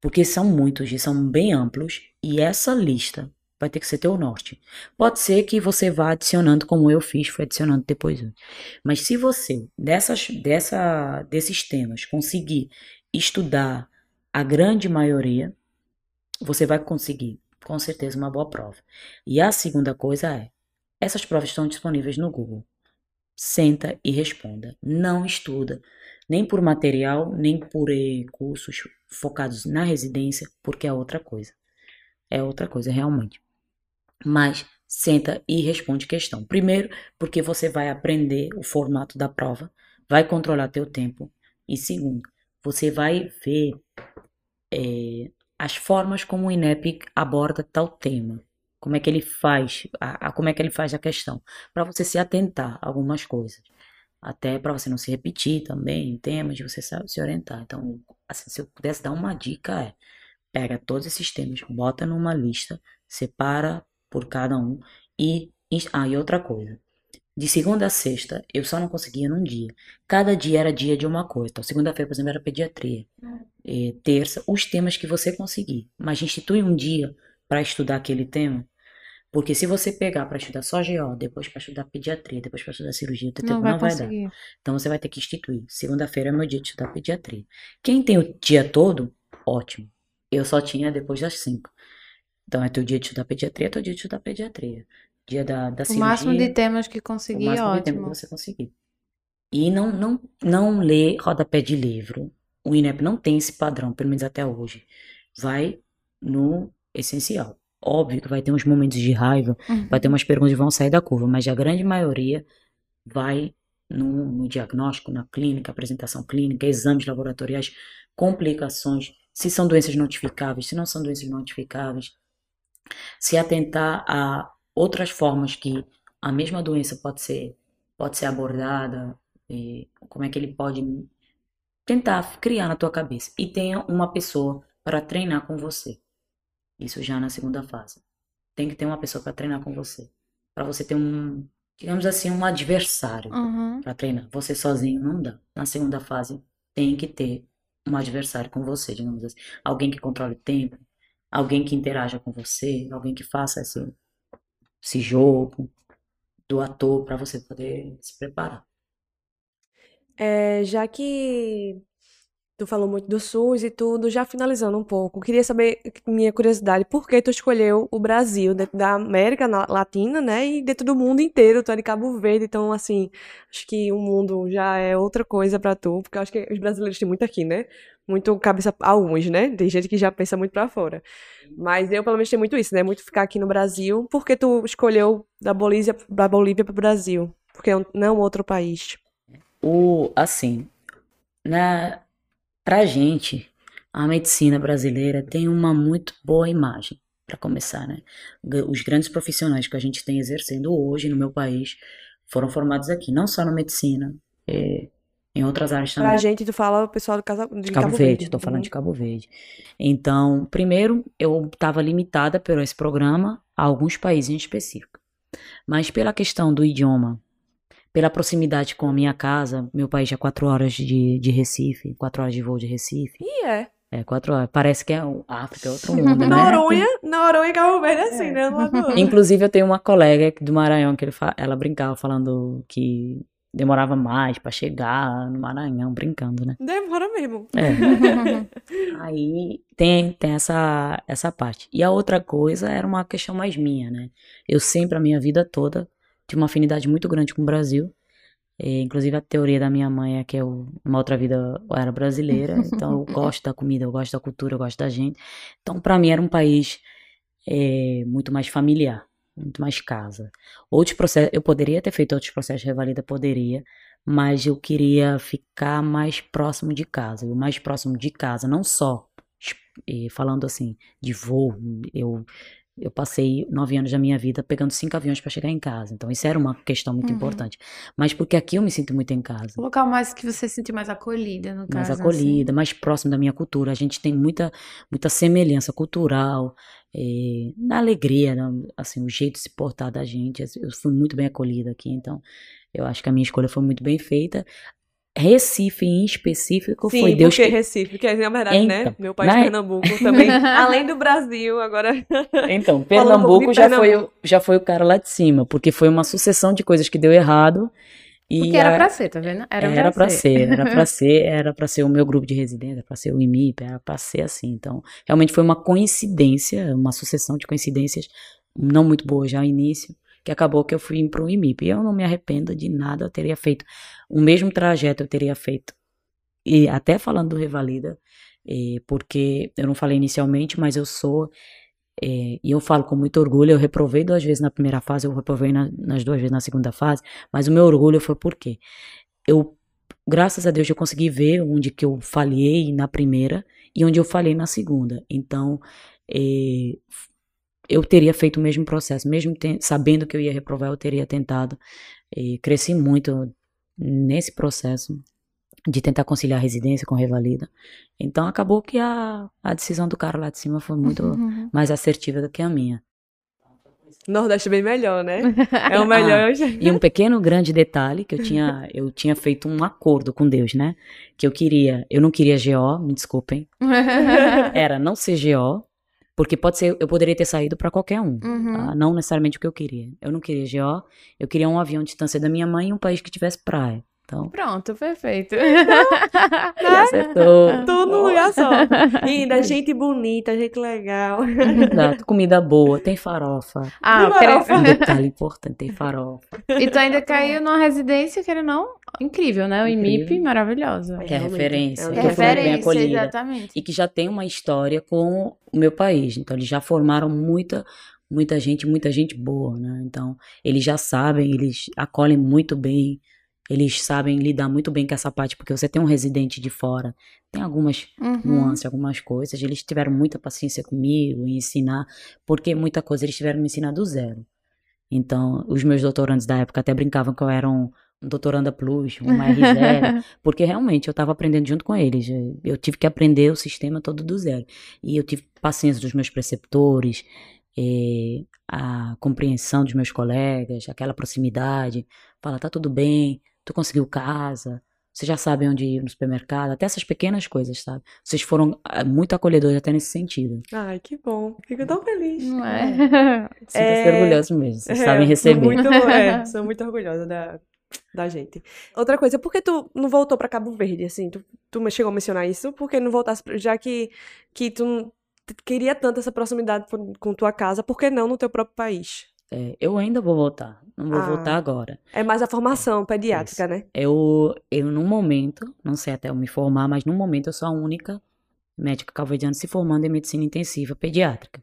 porque são muitos e são bem amplos, e essa lista vai ter que ser teu norte. Pode ser que você vá adicionando como eu fiz, fui adicionando depois. Mas se você dessas dessa desses temas conseguir estudar a grande maioria, você vai conseguir com certeza uma boa prova. E a segunda coisa é, essas provas estão disponíveis no Google senta e responda. Não estuda, nem por material, nem por eh, cursos focados na residência, porque é outra coisa. É outra coisa, realmente. Mas senta e responde questão. Primeiro, porque você vai aprender o formato da prova, vai controlar teu tempo. E segundo, você vai ver é, as formas como o INEP aborda tal tema como é que ele faz, a, a como é que ele faz a questão, para você se atentar a algumas coisas. Até para você não se repetir também em temas, você sabe, se orientar. Então, assim, se eu pudesse dar uma dica é, pega todos esses temas, bota numa lista, separa por cada um e ah, e outra coisa. De segunda a sexta, eu só não conseguia num dia. Cada dia era dia de uma coisa. Então, segunda-feira, por exemplo, era pediatria. É, terça, os temas que você conseguir. Mas institui um dia para estudar aquele tema. Porque se você pegar para estudar só GO, depois para estudar pediatria, depois para estudar cirurgia, o teu Não tempo vai não vai conseguir. dar. Então você vai ter que instituir. Segunda-feira é meu dia de estudar pediatria. Quem tem o dia todo, ótimo. Eu só tinha depois das 5. Então é teu dia de estudar pediatria, é teu dia de estudar pediatria. Dia da, da O cirurgia. máximo de temas que o conseguir, máximo de tempo ótimo. que você conseguir. E não, não, não lê rodapé de livro. O INEP não tem esse padrão, pelo menos até hoje. Vai no essencial. Óbvio que vai ter uns momentos de raiva, Uhum. vai ter umas perguntas que vão sair da curva, mas a grande maioria vai no, no diagnóstico, na clínica, apresentação clínica, exames laboratoriais, complicações, se são doenças notificáveis, se não são doenças notificáveis, se atentar a outras formas que a mesma doença pode ser, pode ser abordada, e como é que ele pode tentar criar na tua cabeça. E tenha uma pessoa para treinar com você. Isso já na segunda fase. Tem que ter uma pessoa para treinar com você. Para você ter um, digamos assim, um adversário Uhum. para treinar. Você sozinho não dá. Na segunda fase, tem que ter um adversário com você, digamos assim. Alguém que controle o tempo, alguém que interaja com você, alguém que faça esse, esse jogo do ator para você poder se preparar. É, já que tu falou muito do SUS e tudo, já finalizando um pouco, queria saber, minha curiosidade, por que tu escolheu o Brasil? Dentro da América Na- Latina, né, e dentro do mundo inteiro, tu é de Cabo Verde, então, assim, acho que o mundo já é outra coisa pra tu, porque eu acho que os brasileiros têm muito aqui, né, muito cabeça, alguns, né, tem gente que já pensa muito pra fora, mas eu, pelo menos, tenho muito isso, né, muito ficar aqui no Brasil, por que tu escolheu da Bolívia, da Bolívia pro Brasil? Porque não outro país? O, assim, na, pra gente, a medicina brasileira tem uma muito boa imagem, para começar, né? Os grandes profissionais que a gente tem exercendo hoje no meu país foram formados aqui, não só na medicina, eh, em outras áreas Pra também. gente, tu fala o pessoal do casa, de De Cabo Cabo Verde, Verde. estou falando Uhum. de Cabo Verde. Então, primeiro, eu estava limitada por esse programa a alguns países em específico. Mas pela questão do idioma, pela proximidade com a minha casa, meu país é quatro horas de, de Recife, quatro horas de voo de Recife. E é. É, quatro horas. Parece que é, África é outro mundo, né? Noronha, Noronha e Cabo Verde é assim, É. né? Inclusive, eu tenho uma colega do Maranhão que ele fa- ela brincava falando que demorava mais para chegar no Maranhão, brincando, né? Demora mesmo. É. Aí tem, tem essa, essa parte. E a outra coisa era uma questão mais minha, né? Eu sempre, a minha vida toda, tive uma afinidade muito grande com o Brasil. É, inclusive a teoria da minha mãe é que eu, uma outra vida, eu era brasileira. Então eu gosto da comida, eu gosto da cultura, eu gosto da gente. Então para mim era um país é, muito mais familiar, muito mais casa. Outros processos, eu poderia ter feito outros processos de revalida, poderia mas eu queria ficar mais próximo de casa, o mais próximo de casa, não só falando assim de voo, eu eu passei nove anos da minha vida pegando cinco aviões para chegar em casa, então isso era uma questão muito Uhum. importante, mas porque aqui eu me sinto muito em casa, O local mais que você se sentir mais acolhida, no mais caso, assim. acolhida, mais próximo da minha cultura, a gente tem muita muita semelhança cultural, eh, na alegria, na- assim o jeito de se portar da gente, eu fui muito bem acolhida aqui, então eu acho que a minha escolha foi muito bem feita. Recife em específico Sim, foi Deus porque que. Recife, porque na verdade, né? Então, Meu país, na- Pernambuco, também, além do Brasil, agora. Então, um Pernambuco de já foi, o- Pernambuco. já foi o cara lá de cima, porque foi uma sucessão de coisas que deu errado. E Porque era a- pra ser, tá vendo? Era, era pra ser, era pra ser, era pra ser o meu grupo de residência, era pra ser o IMIP, era pra ser assim. Então, realmente foi uma coincidência, uma sucessão de coincidências não muito boas já ao início, que acabou que eu fui pro IMIP. E eu não me arrependo de nada, eu teria feito o mesmo trajeto, eu teria feito. E até falando do Revalida, eh, porque eu não falei inicialmente, mas eu sou é, e eu falo com muito orgulho, eu reprovei duas vezes na primeira fase, eu reprovei na- nas duas vezes na segunda fase, mas o meu orgulho foi porque eu, graças a Deus, eu consegui ver onde que eu falhei na primeira e onde eu falhei na segunda. Então, é, eu teria feito o mesmo processo, mesmo ten- sabendo que eu ia reprovar, eu teria tentado. É, cresci muito nesse processo de tentar conciliar a residência com revalida. Então, acabou que a, a decisão do cara lá de cima foi muito Uhum. mais assertiva do que a minha. Nordeste é bem melhor, né? É o melhor. Ah, e um pequeno grande detalhe que eu tinha, eu tinha feito um acordo com Deus, né? Que eu queria, eu não queria GO, me desculpem. Era não ser GO, porque pode ser, eu poderia ter saído para qualquer um, Uhum. tá? não necessariamente o que eu queria. Eu não queria GO, eu queria um avião de distância da minha mãe e um país que tivesse praia. Então, Pronto, perfeito. ele acertou. Tudo num lugar só. Ainda gente bonita, gente legal. Exato, comida boa, tem farofa. Ah, Que querendo- farofa. Um detalhe importante, tem farofa. E tu ainda caiu numa residência, querendo ou não, incrível, né? O IMIP, maravilhosa. Que é referência, é que bem referência, acolhida. exatamente. e que já tem uma história com o meu país. Então, eles já formaram muita, muita gente, muita gente boa, né? Então, eles já sabem, eles acolhem muito bem, eles sabem lidar muito bem com essa parte, porque você tem um residente de fora, tem algumas Uhum. nuances, algumas coisas. Eles tiveram muita paciência comigo em ensinar, porque muita coisa eles tiveram me ensinar do zero. Então, os meus doutorandos da época até brincavam que eu era um, um doutoranda plus, uma R0, porque realmente eu estava aprendendo junto com eles. Eu tive que aprender o sistema todo do zero. E eu tive paciência dos meus preceptores, eh, a compreensão dos meus colegas, aquela proximidade. Fala, tá tudo bem, tu conseguiu casa, vocês já sabem onde ir no supermercado, até essas pequenas coisas, sabe? Vocês foram ah, muito acolhedores até nesse sentido. Ai, que bom. Fico tão feliz. Não é? Sinta-se É, orgulhoso mesmo, vocês É, sabem sou receber. Muito, é, sou muito orgulhosa da, da gente. Outra coisa, por que tu não voltou pra Cabo Verde, assim? Tu, tu chegou a mencionar isso? Por que não voltasse, já que, que tu queria tanto essa proximidade com tua casa, por que não no teu próprio país? É, eu ainda vou voltar, não vou Ah. voltar agora. É mais a formação pediátrica, né? Eu, eu, num momento, não sei até eu me formar, mas num momento eu sou a única médica calvediana se formando em medicina intensiva pediátrica.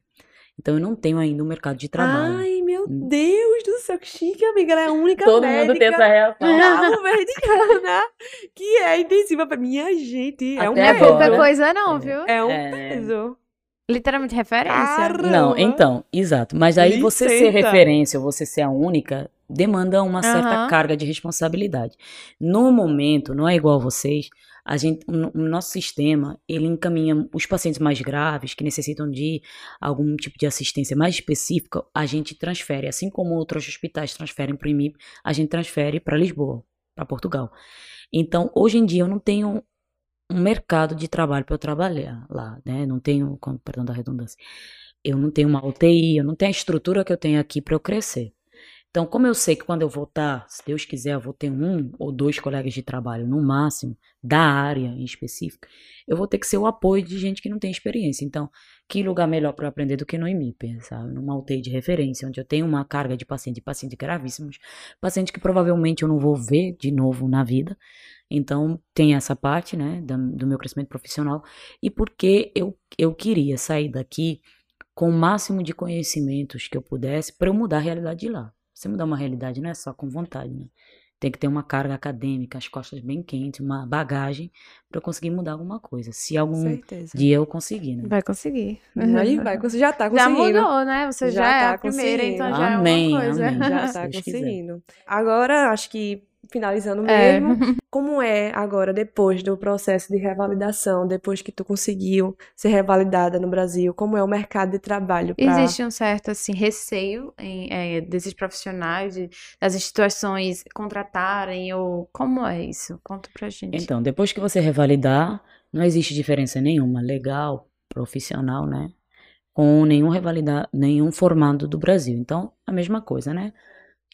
Então eu não tenho ainda um mercado de trabalho. Ai, meu Hum. Deus do céu, que chique, amiga. Ela é a única Todo médica mundo tem essa reação. verdiana que é intensiva pra minha gente. É um Até Não é pouca coisa não, É. viu? É um É. peso. Literalmente referência. Caramba. Não, então, exato. Mas aí você ser referência você ser a única demanda uma certa Aham. carga de responsabilidade. No momento, não é igual vocês, a gente, o nosso sistema, ele encaminha os pacientes mais graves, que necessitam de algum tipo de assistência mais específica, a gente transfere, assim como outros hospitais transferem para o IMIP, a gente transfere para Lisboa, para Portugal. Então, hoje em dia, eu não tenho um mercado de trabalho para eu trabalhar lá, né? Não tenho, com perdão da redundância, eu não tenho uma UTI, eu não tenho a estrutura que eu tenho aqui para eu crescer. Então, como eu sei que quando eu voltar, se Deus quiser, eu vou ter um ou dois colegas de trabalho no máximo, da área em específico, eu vou ter que ser o apoio de gente que não tem experiência. Então, que lugar melhor para eu aprender do que no IMIP, sabe? Numa UTI de referência, onde eu tenho uma carga de paciente, pacientes gravíssimos, pacientes que provavelmente eu não vou ver de novo na vida. Então, tem essa parte, né, do meu crescimento profissional. E porque eu, eu queria sair daqui com o máximo de conhecimentos que eu pudesse para eu mudar a realidade de lá. Você mudar uma realidade não é só com vontade, né? Tem que ter uma carga acadêmica, as costas bem quentes, uma bagagem para eu conseguir mudar alguma coisa. Se algum Certeza. dia eu conseguir, né? Vai conseguir. Aí vai, você já tá Já conseguindo. mudou, né? Você já, Já é tá a primeira, conseguindo. então já Amém, é uma coisa. amém. Já tá Deus quiser. conseguindo. Agora, acho que finalizando É. mesmo, como é agora, depois do processo de revalidação, depois que tu conseguiu ser revalidada no Brasil, como é o mercado de trabalho pra... Existe um certo assim receio em, é, desses profissionais, de- das instituições contratarem ou como é isso? Conta pra gente. Então, depois que você revalidar, não existe diferença nenhuma, legal, profissional, né? Com nenhum revalidar, nenhum formado do Brasil. Então, a mesma coisa, né?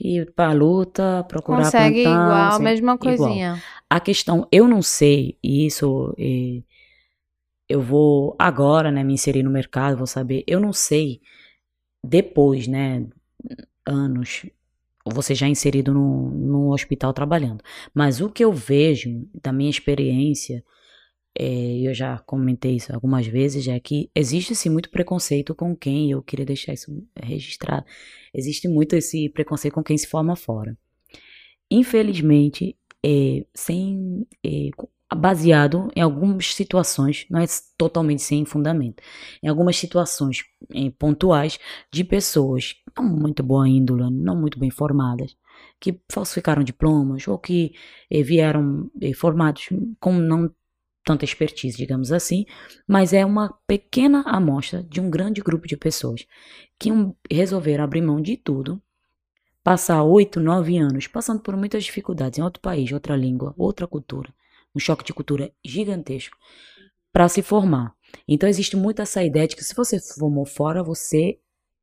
Ir pra luta, procurar Consegue plantão, igual, sim, mesma igual. coisinha. A questão, eu não sei, e isso eh, eu vou agora, né, me inserir no mercado, vou saber, eu não sei depois, né, anos, você já inserido no, no hospital trabalhando. Mas o que eu vejo da minha experiência, eh, eu já comentei isso algumas vezes, é que existe sim muito preconceito com quem, eu queria deixar isso registrado, existe muito esse preconceito com quem se forma fora. Infelizmente, é, sem é, baseado em algumas situações, não é totalmente sem fundamento, em algumas situações é, pontuais de pessoas não muito boa índole, não muito bem formadas, que falsificaram diplomas ou que vieram formados com não tanta expertise, digamos assim, mas é uma pequena amostra de um grande grupo de pessoas que resolveram abrir mão de tudo, passar oito, nove anos passando por muitas dificuldades em outro país, outra língua, outra cultura, um choque de cultura gigantesco, para se formar. Então existe muito essa ideia de que se você formou fora, você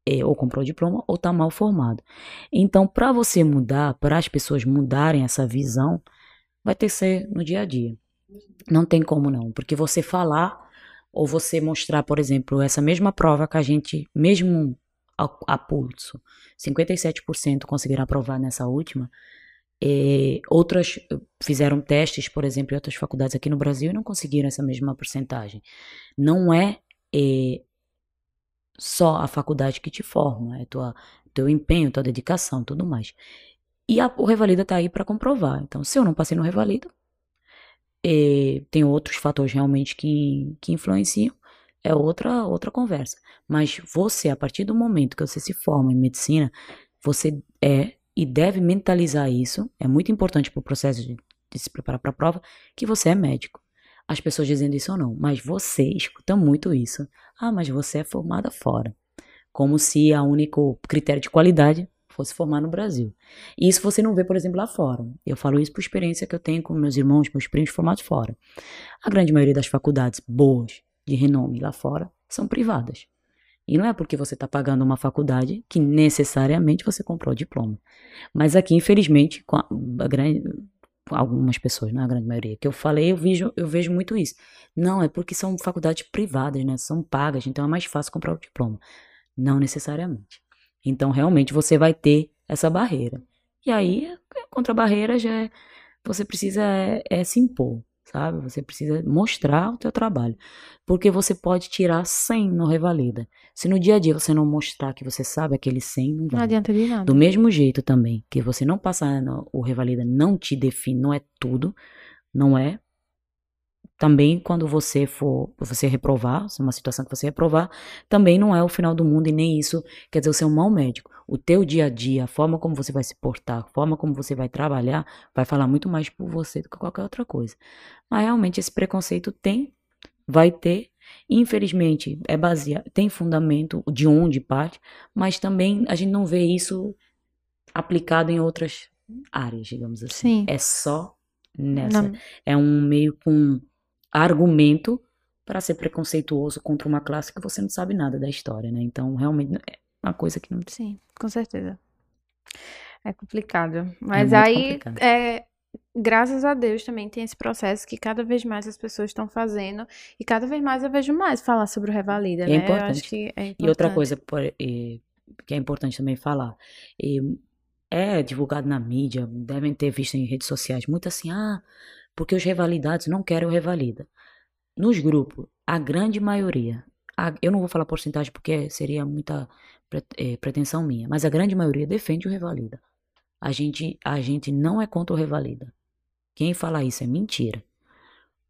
é, ou comprou diploma ou está mal formado. Então, para você mudar, para as pessoas mudarem essa visão, vai ter que ser no dia a dia. Não tem como não, porque você falar ou você mostrar, por exemplo, essa mesma prova que a gente, mesmo a, a pulso, 57% conseguiram aprovar nessa última, é, outras fizeram testes, por exemplo, em outras faculdades aqui no Brasil e não conseguiram essa mesma porcentagem. Não é, é só a faculdade que te forma, é tua, teu empenho, tua dedicação, tudo mais. E a, o Revalida está aí para comprovar. Então, se eu não passei no Revalida, é, tem outros fatores realmente que, que influenciam, é outra, outra conversa. Mas você, a partir do momento que você se forma em medicina, você é e deve mentalizar isso. É muito importante para o processo de, de se preparar para a prova que você é médico. As pessoas dizendo isso ou não, mas você escuta muito isso. Ah, mas você é formada fora. Como se a único critério de qualidade fosse formar no Brasil. E isso você não vê, por exemplo, lá fora. Eu falo isso por experiência que eu tenho com meus irmãos, meus primos formados fora. A grande maioria das faculdades boas, de renome lá fora, são privadas. E não é porque você está pagando uma faculdade que necessariamente você comprou o diploma. Mas aqui, infelizmente, com a, a grande, algumas pessoas, não é a grande maioria, que eu falei, eu vejo, eu vejo muito isso. Não, é porque são faculdades privadas, né? São pagas, então é mais fácil comprar o diploma. Não necessariamente. Então, realmente, você vai ter essa barreira. E aí, contra a barreira, já é, você precisa é, é se impor sabe? Você precisa mostrar o teu trabalho, porque você pode tirar 100 no Revalida. Se no dia a dia você não mostrar que você sabe aquele 100, não, não adianta de nada. Do mesmo jeito também, que você não passar no, o Revalida não te define, não é tudo, não é também quando você for, você reprovar, se é uma situação que você reprovar, também não é o final do mundo e nem isso quer dizer você é um mau médico. O teu dia a dia, a forma como você vai se portar, a forma como você vai trabalhar, vai falar muito mais por você do que qualquer outra coisa. Mas realmente esse preconceito tem, vai ter, infelizmente é baseado, tem fundamento de onde parte, mas também a gente não vê isso aplicado em outras áreas, digamos assim. Sim. É só nessa. Não. É um meio com argumento para ser preconceituoso contra uma classe que você não sabe nada da história, né? Então, realmente é uma coisa que não. Sim, com certeza. É complicado. É Mas é aí, complicado. é, graças a Deus, também tem esse processo que cada vez mais as pessoas estão fazendo e cada vez mais eu vejo mais falar sobre o Revalida, é né? Importante. É importante. E outra coisa que é importante também falar. É divulgado na mídia, devem ter visto em redes sociais, muito assim, ah, porque os revalidados não querem o revalida. Nos grupos, a grande maioria, a, eu não vou falar porcentagem porque seria muita é, pretensão minha, mas a grande maioria defende o revalida. A gente, a gente não é contra o revalida. Quem fala isso é mentira.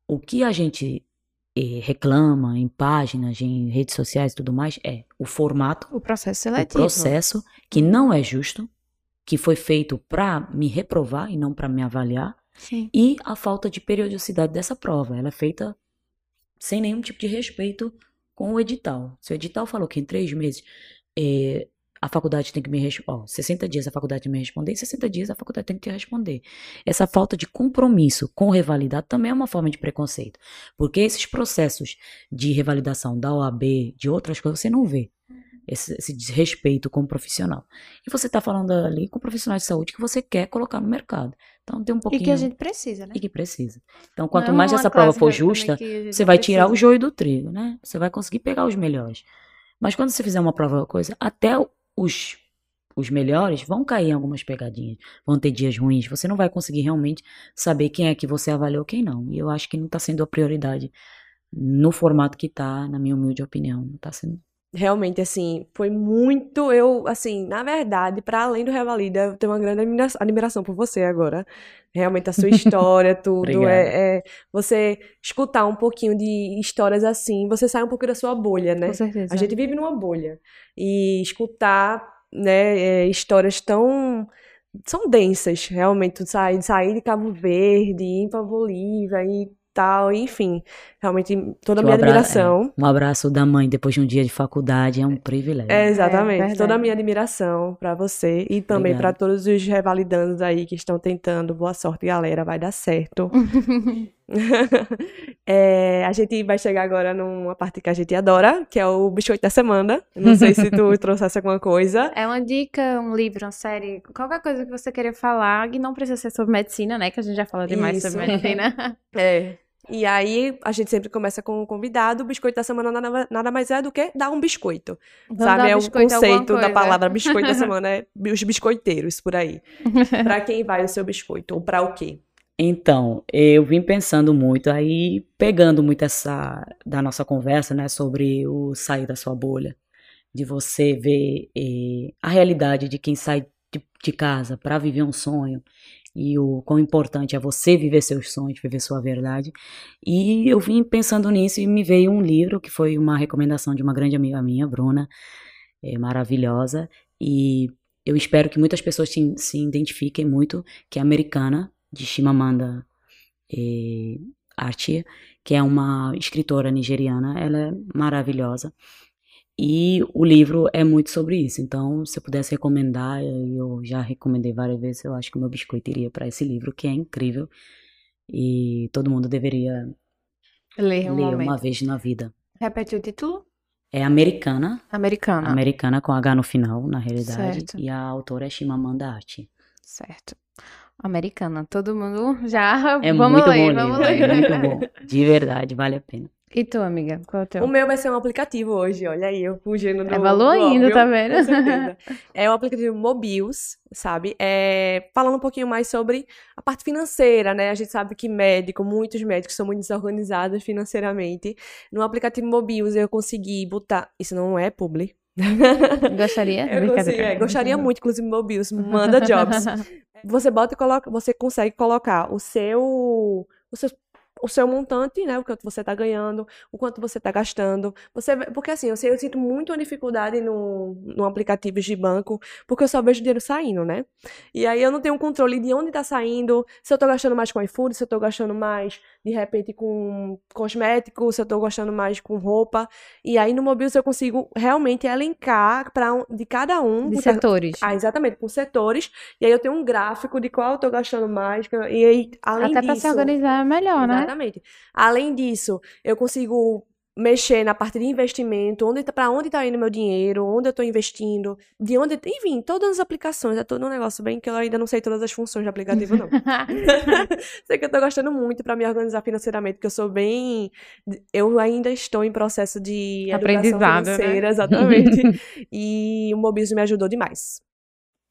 O que a gente é, reclama em páginas, em redes sociais e tudo mais é o formato, o processo seletivo, o processo que não é justo, que foi feito para me reprovar e não para me avaliar, Sim. E a falta de periodicidade dessa prova. Ela é feita sem nenhum tipo de respeito com o edital. Se o edital falou que em três meses é, a faculdade tem que me responder, 60 dias a faculdade tem que me responder, em 60 dias a faculdade tem que te responder. Essa falta de compromisso com revalidado também é uma forma de preconceito. Porque esses processos de revalidação da OAB, de outras coisas, você não vê esse, esse desrespeito com o profissional. E você está falando ali com profissionais de saúde que você quer colocar no mercado. Então tem um pouquinho. E que a gente precisa, né? E que precisa. Então, quanto é mais essa prova for justa, você vai tirar o joio do trigo, né? Você vai conseguir pegar os melhores. Mas quando você fizer uma prova coisa, até os os melhores vão cair em algumas pegadinhas, vão ter dias ruins, você não vai conseguir realmente saber quem é que você avaliou quem não. E eu acho que não está sendo a prioridade no formato que está, na minha humilde opinião, não está sendo realmente, assim, foi muito. Eu, assim, na verdade, para além do Revalida, eu tenho uma grande admiração por você agora. Realmente, a sua história, tudo. é, é, você escutar um pouquinho de histórias assim, você sai um pouco da sua bolha, né? Com certeza. A gente vive numa bolha. E escutar, né, é, histórias tão. São densas, realmente. Sair, sair de Cabo Verde, ir para Bolívia e tal, enfim. Realmente, toda a minha abra- admiração. é, um abraço da mãe depois de um dia de faculdade é um privilégio. É, exatamente. verdade. Toda a minha admiração pra você e também pra Obrigado. todos os revalidandos aí que estão tentando. Boa sorte, galera. Vai dar certo. É, a gente vai chegar agora numa parte que a gente adora, que é o biscoito da semana. Não sei se tu trouxesse alguma coisa. É uma dica, um livro, uma série, qualquer coisa que você queira falar, e não precisa ser sobre medicina, né? Que a gente já falou demais Isso. sobre medicina. É. E aí, a gente sempre começa com o convidado. O biscoito da semana nada, nada mais é do que dar um biscoito. Vamos sabe? É o conceito da palavra biscoito da semana, é os biscoiteiros por aí. Pra quem vai o seu biscoito? Ou pra o quê? Então, eu vim pensando muito aí, pegando muito essa da nossa conversa, né, sobre o sair da sua bolha, de você ver eh, a realidade de quem sai de, de casa para viver um sonho e o quão importante é você viver seus sonhos, viver sua verdade. E eu vim pensando nisso e me veio um livro que foi uma recomendação de uma grande amiga minha, Bruna, eh, maravilhosa, e eu espero que muitas pessoas se, se identifiquem muito, que é americana, de Chimamanda eh, Archie, que é uma escritora nigeriana, ela é maravilhosa. E o livro é muito sobre isso. Então, se eu pudesse recomendar, eu já recomendei várias vezes, eu acho que o meu biscoito iria para esse livro, que é incrível. E todo mundo deveria Ler um ler uma vez na vida. Repete o título? É americana, Americana. americana com H no final, na realidade. Certo. E a autora é Chimamanda Archie. Certo. Americana. Todo mundo já. É vamos muito ler, bom o vamos livro, ler. é muito bom. De verdade, vale a pena. E tu, amiga? Qual é o teu? O meu vai ser um aplicativo hoje, olha aí, eu fugindo do. Evalua do ainda, óbvio, tá vendo? Com certeza. É o aplicativo Mobius, sabe? É, falando um pouquinho mais sobre a parte financeira, né? A gente sabe que médico, muitos médicos são muito desorganizados financeiramente. No aplicativo Mobius eu consegui botar. Isso não é publi. Gostaria? Eu consegui, é, gostaria muito, inclusive, Mobius, manda jobs. Você bota e coloca, você consegue colocar o seu, o seu, o seu montante, né? O quanto você tá ganhando, o quanto você tá gastando. Você, porque assim, eu, sei- eu sinto muito uma dificuldade no, no aplicativo de banco, porque eu só vejo dinheiro saindo, né? E aí eu não tenho um controle de onde tá saindo, se eu tô gastando mais com iFood, se eu tô gastando mais, de repente, com cosmético, se eu tô gastando mais com roupa. E aí no Mobius eu consigo realmente elencar para de cada um, De setores. ah, exatamente, com setores. E aí eu tenho um gráfico de qual eu tô gastando mais. E aí, além Até pra disso. se organizar melhor, né? Exatamente. Além disso, eu consigo mexer na parte de investimento, onde tá, para onde tá indo meu dinheiro, onde eu tô investindo, de onde, enfim, todas as aplicações, é todo um negócio bem que eu ainda não sei todas as funções do aplicativo não. sei que eu tô gostando muito para me organizar financeiramente, porque eu sou bem, eu ainda estou em processo de Aprendizado, né? financeira, exatamente. e o Mobius me ajudou demais.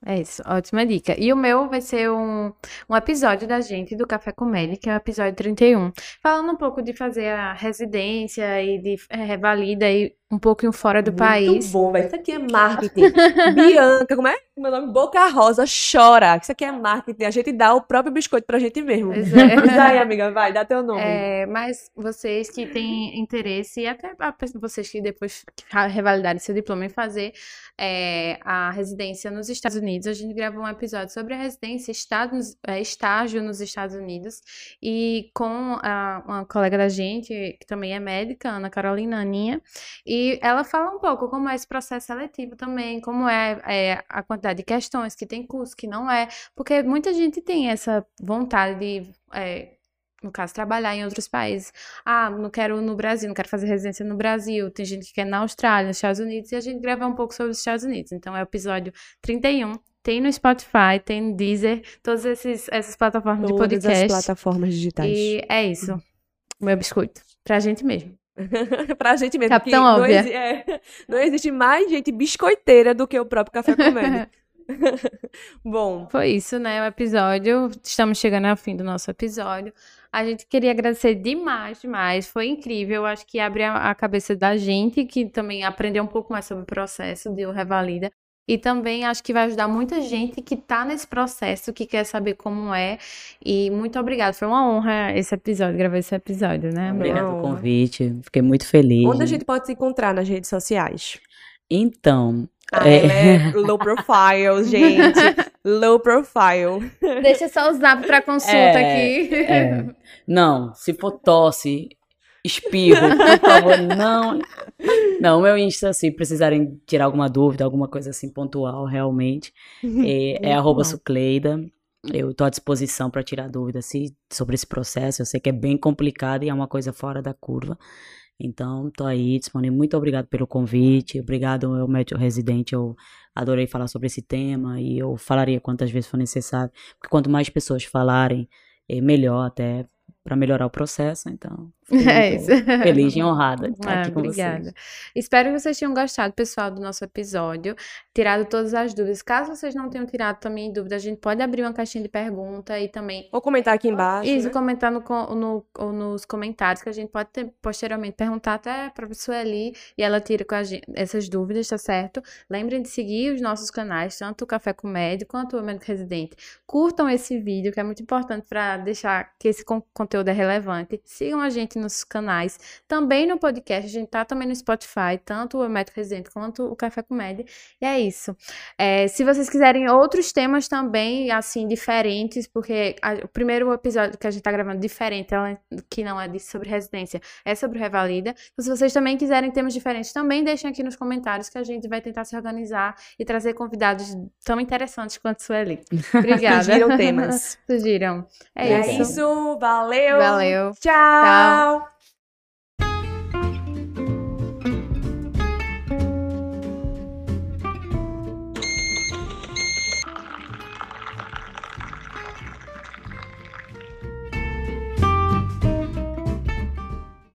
É isso, ótima dica. E o meu vai ser um, um episódio da gente do Café Comédia, que é o episódio 31. Falando um pouco de fazer a residência e de é, revalida aí um pouquinho fora do Muito país. bom, velho. Isso aqui é marketing. Bianca, como é? Meu nome Boca Rosa chora. Isso aqui é marketing. A gente dá o próprio biscoito pra gente mesmo. Pois é. Aí, amiga, vai, dá teu nome. É, mas vocês que têm interesse, e até vocês que depois revalidarem seu diploma em fazer é, a residência nos Estados Unidos, a gente gravou um episódio sobre a residência, é, estágio nos Estados Unidos, e com a- uma colega da gente, que também é médica, Ana Carolina Aninha, e ela fala um pouco como é esse processo seletivo também, como é, é, a quantidade de questões, que tem curso, que não é, porque muita gente tem essa vontade de. é, no caso, trabalhar em outros países. Ah, não quero no Brasil, não quero fazer residência no Brasil. Tem gente que quer na Austrália, nos Estados Unidos, e a gente grava um pouco sobre os Estados Unidos. Então, é o episódio 31. Tem no Spotify, tem no Deezer, todas esses, essas plataformas de Todas as podcast. plataformas digitais. E é isso. O meu biscoito. Pra gente mesmo. pra gente mesmo. Capitão não, Óbvia. exi- é, não existe mais gente biscoiteira do que o próprio Café Comédia. Bom, Foi isso, né? O episódio. Estamos chegando ao fim do nosso episódio. A gente queria agradecer demais, demais. Foi incrível. Acho que abre a, cabeça da gente, que também aprendeu um pouco mais sobre o processo de o Revalida. E também acho que vai ajudar muita gente que tá nesse processo, que quer saber como é. E muito obrigada. Foi uma honra esse episódio, gravar esse episódio, né? Não. pelo convite. Fiquei muito feliz. onde a gente pode se encontrar nas redes sociais? Então, Ah, É. ela é low profile, gente. Low profile. Deixa só o zap pra consulta É, aqui. é, Não, se for tosse, espirro, por favor, não. Não, meu Insta, se precisarem tirar alguma dúvida, alguma coisa assim pontual, realmente, é, é arroba sucleida. Eu estou à disposição para tirar dúvidas se, sobre esse processo. Eu sei que é bem complicado e é uma coisa fora da curva. Então, estou aí disponível. Muito obrigado pelo convite. Obrigado, meu médico residente. Eu adorei falar sobre esse tema e eu falaria quantas vezes for necessário. Porque quanto mais pessoas falarem, é melhor até para melhorar o processo, então. É isso. Feliz e honrada de estar Ah, aqui com obrigada. vocês. Espero que vocês tenham gostado, pessoal, do nosso episódio, tirado todas as dúvidas. Caso vocês não tenham tirado também dúvida, a gente pode abrir uma caixinha de pergunta e também Vou comentar aqui embaixo. Isso, né? comentar no, no- ou nos comentários, que a gente pode ter, posteriormente perguntar até para a pessoa ali e ela tira com a gente essas dúvidas, tá certo? Lembrem de seguir os nossos canais, tanto o Café com Médico quanto o Médico Residente. Curtam esse vídeo, que é muito importante para deixar que esse con- conteúdo é relevante. Sigam a gente nos canais, também no podcast, a gente tá também no Spotify, tanto o Médico Residente quanto o Café com Médico. E é isso. É, se vocês quiserem outros temas também, assim, diferentes, porque a- o primeiro episódio que a gente tá gravando diferente, ela- que não é de, sobre residência, é sobre Revalida. Então, se vocês também quiserem temas diferentes, também deixem aqui nos comentários que a gente vai tentar se organizar e trazer convidados tão interessantes quanto Sueli. Obrigada. Sugiram temas. Sugiram. É, É isso. isso. Valeu. Valeu. Tchau.